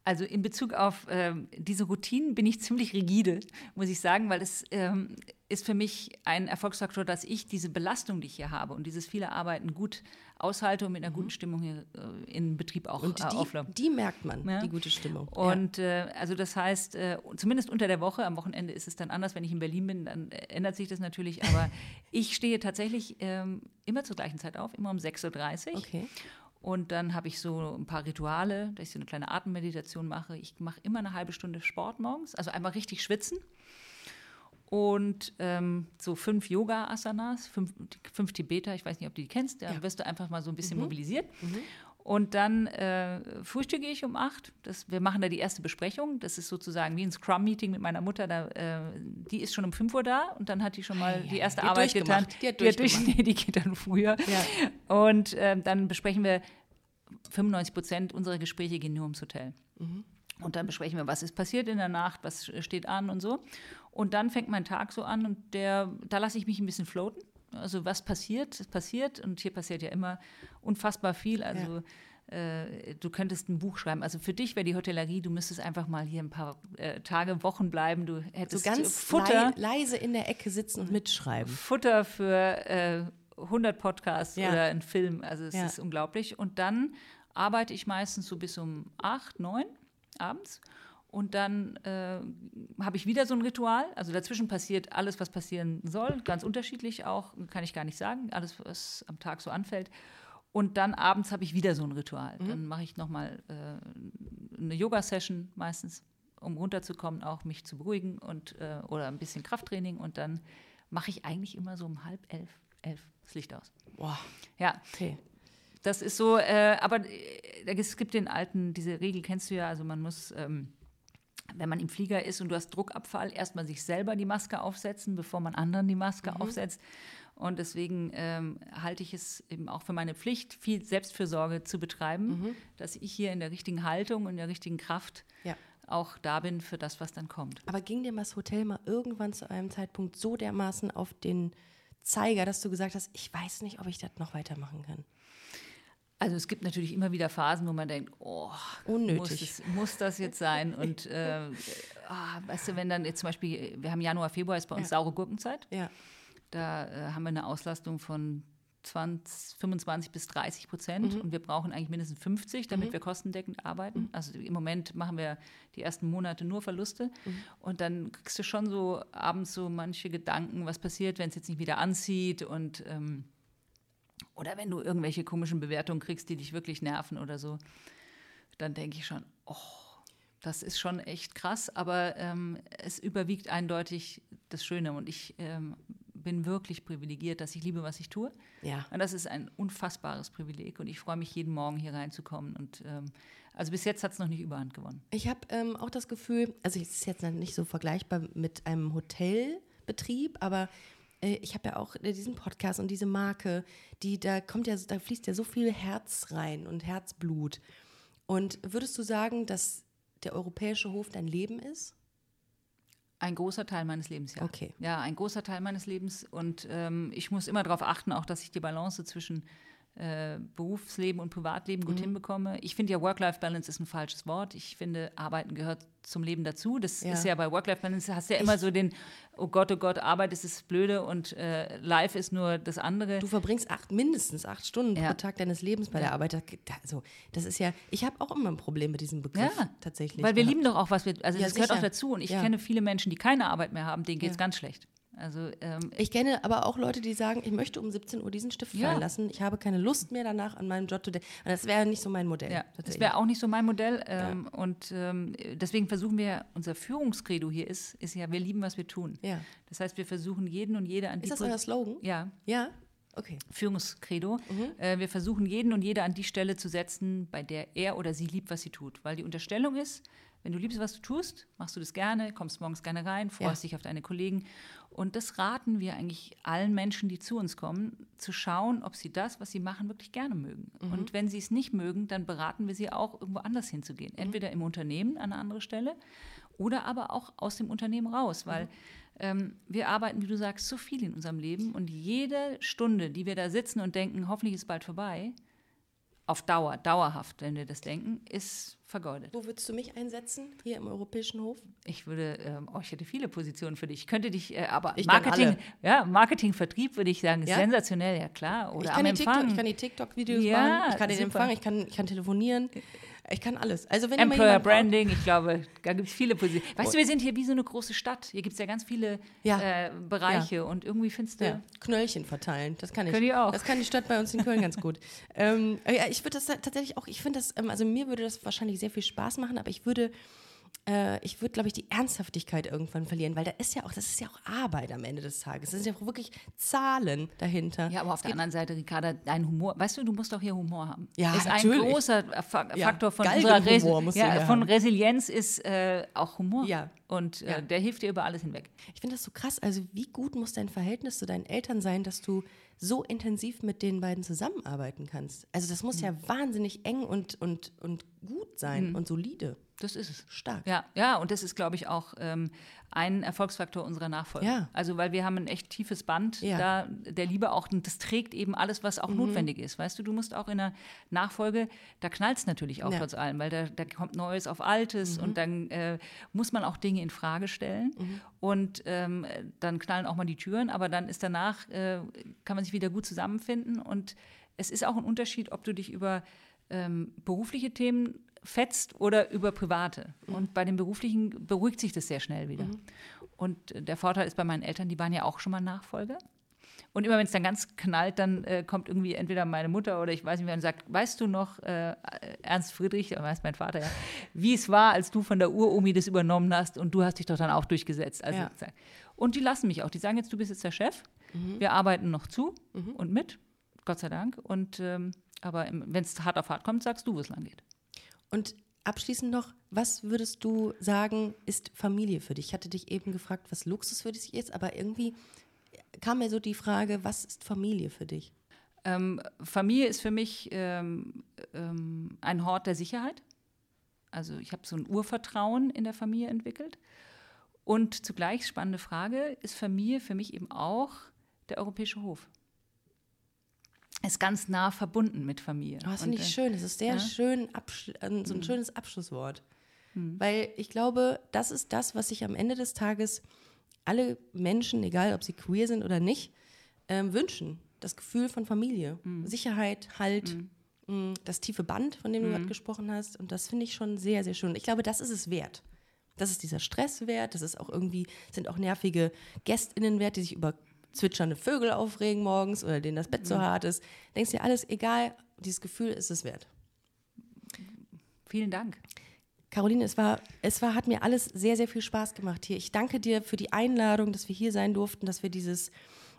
Also in Bezug auf ähm, diese Routinen bin ich ziemlich rigide, muss ich sagen, weil es ähm, ist für mich ein Erfolgsfaktor, dass ich diese Belastung, die ich hier habe und dieses viele Arbeiten gut aushalte und mit einer guten Stimmung hier äh, in Betrieb auch Und äh, auflaufe. die, die merkt man, Ja. die gute Stimmung. Und äh, also das heißt, äh, zumindest unter der Woche, am Wochenende ist es dann anders, wenn ich in Berlin bin, dann ändert sich das natürlich. Aber ich stehe tatsächlich ähm, immer zur gleichen Zeit auf, immer um 6.30 ja. Uhr. Okay. Und dann habe ich so ein paar Rituale, dass ich so eine kleine Atemmeditation mache. Ich mache immer eine halbe Stunde Sport morgens, also einmal richtig schwitzen. Und ähm, so fünf Yoga-Asanas, fünf, fünf Tibeter, ich weiß nicht, ob du die kennst, da Ja. wirst du einfach mal so ein bisschen mobilisiert. Und dann äh, frühstücke ich um acht. Das, wir machen da die erste Besprechung. Das ist sozusagen wie ein Scrum-Meeting mit meiner Mutter. Da, äh, die ist schon um 5 Uhr da und dann hat die schon mal ja, die erste Die hat Arbeit getan. durchgemacht. Die hat durch, nee, die geht dann früher. Ja. Und ähm, dann besprechen wir 95 Prozent unserer Gespräche gehen nur ums Hotel. Und dann besprechen wir, was ist passiert in der Nacht, was steht an und so. Und dann fängt mein Tag so an und der, da lasse ich mich ein bisschen floaten. Also was passiert, es passiert und hier passiert ja immer unfassbar viel. Also äh, du könntest ein Buch schreiben. Also für dich wäre die Hotellerie, du müsstest einfach mal hier ein paar äh, Tage, Wochen bleiben. Du So hättest ganz Futter. lei leise in der Ecke sitzen und mitschreiben. Futter für äh, 100 Podcasts Ja. oder einen Film. Also es Ja. ist unglaublich. Und dann arbeite ich meistens so bis um 8, 9 abends. Und dann äh, habe ich wieder so ein Ritual. Also dazwischen passiert alles, was passieren soll. Ganz unterschiedlich auch, kann ich gar nicht sagen. Alles, was am Tag so anfällt. Und dann abends habe ich wieder so ein Ritual. Mhm. Dann mache ich nochmal äh, eine Yoga-Session meistens, um runterzukommen, auch mich zu beruhigen und äh, oder ein bisschen Krafttraining. Und dann mache ich eigentlich immer so um halb elf, elf das Licht aus. Boah, Ja, okay. das ist so, äh, aber äh, es gibt den alten, diese Regel kennst du ja, also man muss, ähm, wenn man im Flieger ist und du hast Druckabfall, erstmal sich selber die Maske aufsetzen, bevor man anderen die Maske Mhm. aufsetzt. Und deswegen ähm, halte ich es eben auch für meine Pflicht, viel Selbstfürsorge zu betreiben, Mhm. dass ich hier in der richtigen Haltung und in der richtigen Kraft Ja. auch da bin für das, was dann kommt. Aber ging dir das Hotel mal irgendwann zu einem Zeitpunkt so dermaßen auf den Zeiger, dass du gesagt hast, ich weiß nicht, ob ich das noch weitermachen kann? Also es gibt natürlich immer wieder Phasen, wo man denkt, oh, Unnötig. Muss, muss das jetzt sein? Und äh, ah, weißt du, wenn dann jetzt zum Beispiel, wir haben Januar, Februar ist bei uns Ja. saure Gurkenzeit. Ja. Da äh, haben wir eine Auslastung von 20, 25 bis 30 Prozent und wir brauchen eigentlich mindestens 50, damit wir kostendeckend arbeiten. Also im Moment machen wir die ersten Monate nur Verluste und dann kriegst du schon so abends so manche Gedanken, was passiert, wenn es jetzt nicht wieder anzieht und ähm, oder wenn du irgendwelche komischen Bewertungen kriegst, die dich wirklich nerven oder so, dann denke ich schon, oh, das ist schon echt krass, aber ähm, es überwiegt eindeutig das Schöne und ich ähm, bin wirklich privilegiert, dass ich liebe, was ich tue. Ja. Und das ist ein unfassbares Privileg und ich freue mich jeden Morgen hier reinzukommen und ähm, also bis jetzt hat es noch nicht überhand gewonnen. Ich habe ähm, auch das Gefühl, also es ist jetzt nicht so vergleichbar mit einem Hotelbetrieb, aber ich habe ja auch äh, diesen Podcast und diese Marke, die da kommt ja, da fließt ja so viel Herz rein und Herzblut. Und würdest du sagen, dass der europäische Hof dein Leben ist? Ein großer Teil meines Lebens, ja. Okay. Ja, ein großer Teil meines Lebens. Und ähm, ich muss immer darauf achten, auch dass ich die Balance zwischen äh, Berufsleben und Privatleben Mhm. gut hinbekomme. Ich finde ja Work-Life-Balance ist ein falsches Wort. Ich finde, Arbeiten gehört zum Leben dazu. Das Ja. ist ja bei Work-Life-Balance, hast ja immer so den, oh Gott, oh Gott, Arbeit ist das Blöde und äh, Life ist nur das andere. Du verbringst acht, mindestens acht Stunden Ja. pro Tag deines Lebens bei der Arbeit. Also, das ist ja, ich habe auch immer ein Problem mit diesem Begriff Ja, tatsächlich. Weil wir gehabt. lieben doch auch, was wir, also das gehört auch sicher. dazu. Und ich kenne viele Menschen, die keine Arbeit mehr haben, denen geht es ganz schlecht. Also ähm, Ich kenne aber auch Leute, die sagen, ich möchte um 17 Uhr diesen Stift Ja. fallen lassen. Ich habe keine Lust mehr danach an meinem Job zu denken. Und das wäre nicht so mein Modell. Ja, das wäre auch nicht so mein Modell. Ähm, Und ähm, deswegen versuchen wir, unser Führungskredo hier ist, ist ja, wir lieben, was wir tun. Ja. Das heißt, wir versuchen jeden und jede an die Ist das Pos- euer Slogan? Ja, Ja? Okay. Führungskredo. Mhm. Äh, wir versuchen jeden und jede an die Stelle zu setzen, bei der er oder sie liebt, was sie tut. Weil die Unterstellung ist, Wenn du liebst, was du tust, machst du das gerne, kommst morgens gerne rein, freust Ja. dich auf deine Kollegen. Und das raten wir eigentlich allen Menschen, die zu uns kommen, zu schauen, ob sie das, was sie machen, wirklich gerne mögen. Und wenn sie es nicht mögen, dann beraten wir sie auch, irgendwo anders hinzugehen. Entweder im Unternehmen an eine andere Stelle oder aber auch aus dem Unternehmen raus, weil ähm, wir arbeiten, wie du sagst, so viel in unserem Leben und jede Stunde, die wir da sitzen und denken, hoffentlich ist bald vorbei, auf Dauer, dauerhaft, wenn wir das denken, ist vergeudet. Wo würdest du mich einsetzen? Hier im Europäischen Hof? Ich würde, ähm, oh, ich hätte viele Positionen für dich. Ich könnte dich, äh, aber Ich Marketing, ja, Marketing, Vertrieb würde ich sagen, ist Ja? sensationell, ja klar. Oder Ich am kann, die TikTok, ich kann die TikTok-Videos Ja, machen, ich kann den super. Empfang, ich kann, ich kann telefonieren, ich kann alles. Also wenn Employer jemanden braucht- Branding, ich glaube, da gibt es viele Positionen. Weißt du, wir sind hier wie so eine große Stadt. Hier gibt es ja ganz viele Ja. äh, Bereiche und irgendwie findest du. Ja, Knöllchen verteilen, das kann ich. Können die auch. Das kann die Stadt bei uns in Köln ganz gut. Ähm, ja, ich würde das tatsächlich auch, ich finde das, ähm, also mir würde das wahrscheinlich sehr viel Spaß machen, aber ich würde, äh, ich würde, glaube ich, die Ernsthaftigkeit irgendwann verlieren, weil da ist ja auch, das ist ja auch Arbeit am Ende des Tages. Das sind ja auch wirklich Zahlen dahinter. Ja, aber auf der anderen Seite, Ricarda, dein Humor, weißt du, du musst auch hier Humor haben. Ja, ist natürlich. ein großer Fa Ja, Faktor von unserer Galgenhumor Resi ja, von. Resilienz ist äh, auch Humor. Ja. Und äh, Ja. der hilft dir über alles hinweg. Ich finde das so krass. Also, wie gut muss dein Verhältnis zu deinen Eltern sein, dass du so intensiv mit den beiden zusammenarbeiten kannst? Also, das muss ja wahnsinnig eng und, und, und gut sein und solide. Das ist es. Stark. Ja, ja, und das ist, glaube ich, auch ähm, ein Erfolgsfaktor unserer Nachfolge. Ja. Also, weil wir haben ein echt tiefes Band Ja. Mhm. da der Liebe auch, und das trägt eben alles, was auch notwendig ist. Weißt du, du musst auch in der Nachfolge, da knallt es natürlich auch Ja. Mhm. trotz allem, weil da, da kommt Neues auf Altes und dann äh, muss man auch Dinge in Frage stellen Mhm. und ähm, dann knallen auch mal die Türen, aber dann ist danach, äh, kann man sich wieder gut zusammenfinden und es ist auch ein Unterschied, ob du dich über ähm, berufliche Themen fetzt oder über private. Und bei den beruflichen beruhigt sich das sehr schnell wieder. Und äh, der Vorteil ist bei meinen Eltern, die waren ja auch schon mal Nachfolger. Und immer wenn es dann ganz knallt, dann äh, kommt irgendwie entweder meine Mutter oder ich weiß nicht wer und sagt, weißt du noch, äh, Ernst Friedrich, oder weiß mein Vater ja, wie es war, als du von der Uromi das übernommen hast und du hast dich doch dann auch durchgesetzt. Also, Ja. Und die lassen mich auch. Die sagen jetzt, du bist jetzt der Chef. Wir arbeiten noch zu und mit, Gott sei Dank. Und ähm, aber wenn es hart auf hart kommt, sagst du, wo es lang geht. Und abschließend noch, was würdest du sagen, ist Familie für dich? Ich hatte dich eben gefragt, was Luxus für dich ist, aber irgendwie kam mir so die Frage, was ist Familie für dich? Ähm, Familie ist für mich ähm, ähm, ein Hort der Sicherheit. Also ich habe so ein Urvertrauen in der Familie entwickelt. Und zugleich, spannende Frage, ist Familie für mich eben auch der Europäische Hof. Ist ganz nah verbunden mit Familie. Oh, das finde ich äh, schön. Das ist sehr ja. schön, äh, so ein schönes Abschlusswort. Hm. Weil ich glaube, das ist das, was sich am Ende des Tages alle Menschen, egal ob sie queer sind oder nicht, ähm, wünschen. Das Gefühl von Familie. Hm. Sicherheit, Halt, mh, das tiefe Band, von dem du gerade gesprochen hast. Und das finde ich schon sehr, sehr schön. Ich glaube, das ist es wert. Das ist dieser Stress wert. Das ist auch irgendwie, sind auch nervige GästInnen wert, die sich über zwitschernde Vögel aufregen morgens oder denen das Bett Hm. so hart ist. Denkst dir, alles egal, dieses Gefühl ist es wert. Vielen Dank. Caroline, es war, es war, hat mir alles sehr, sehr viel Spaß gemacht hier. Ich danke dir für die Einladung, dass wir hier sein durften, dass wir dieses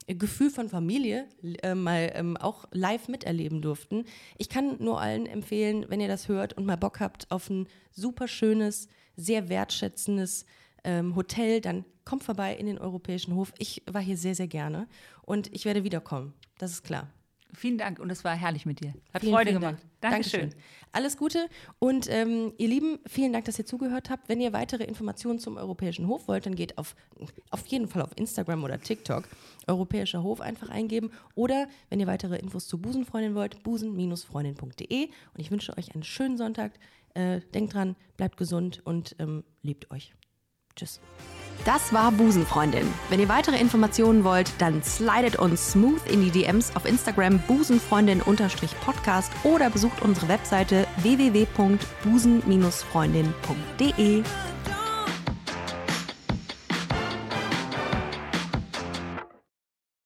äh, Gefühl von Familie äh, mal ähm, auch live miterleben durften. Ich kann nur allen empfehlen, wenn ihr das hört und mal Bock habt auf ein super schönes, sehr wertschätzendes ähm, Hotel, dann kommt vorbei in den Europäischen Hof. Ich war hier sehr, sehr gerne und ich werde wiederkommen. Das ist klar. Vielen Dank und es war herrlich mit dir. Hat Vielen, Freude vielen gemacht. Dank. Dankeschön. Alles Gute und ähm, ihr Lieben, vielen Dank, dass ihr zugehört habt. Wenn ihr weitere Informationen zum Europäischen Hof wollt, dann geht auf, auf jeden Fall auf Instagram oder TikTok Europäischer Hof einfach eingeben oder wenn ihr weitere Infos zu Busenfreundin wollt, busen-freundin.de und ich wünsche euch einen schönen Sonntag. Äh, denkt dran, bleibt gesund und ähm, liebt euch. Tschüss. Das war Busenfreundin. Wenn ihr weitere Informationen wollt, dann slidet uns smooth in die DMs auf Instagram busenfreundin-podcast oder besucht unsere Webseite www.busen-freundin.de.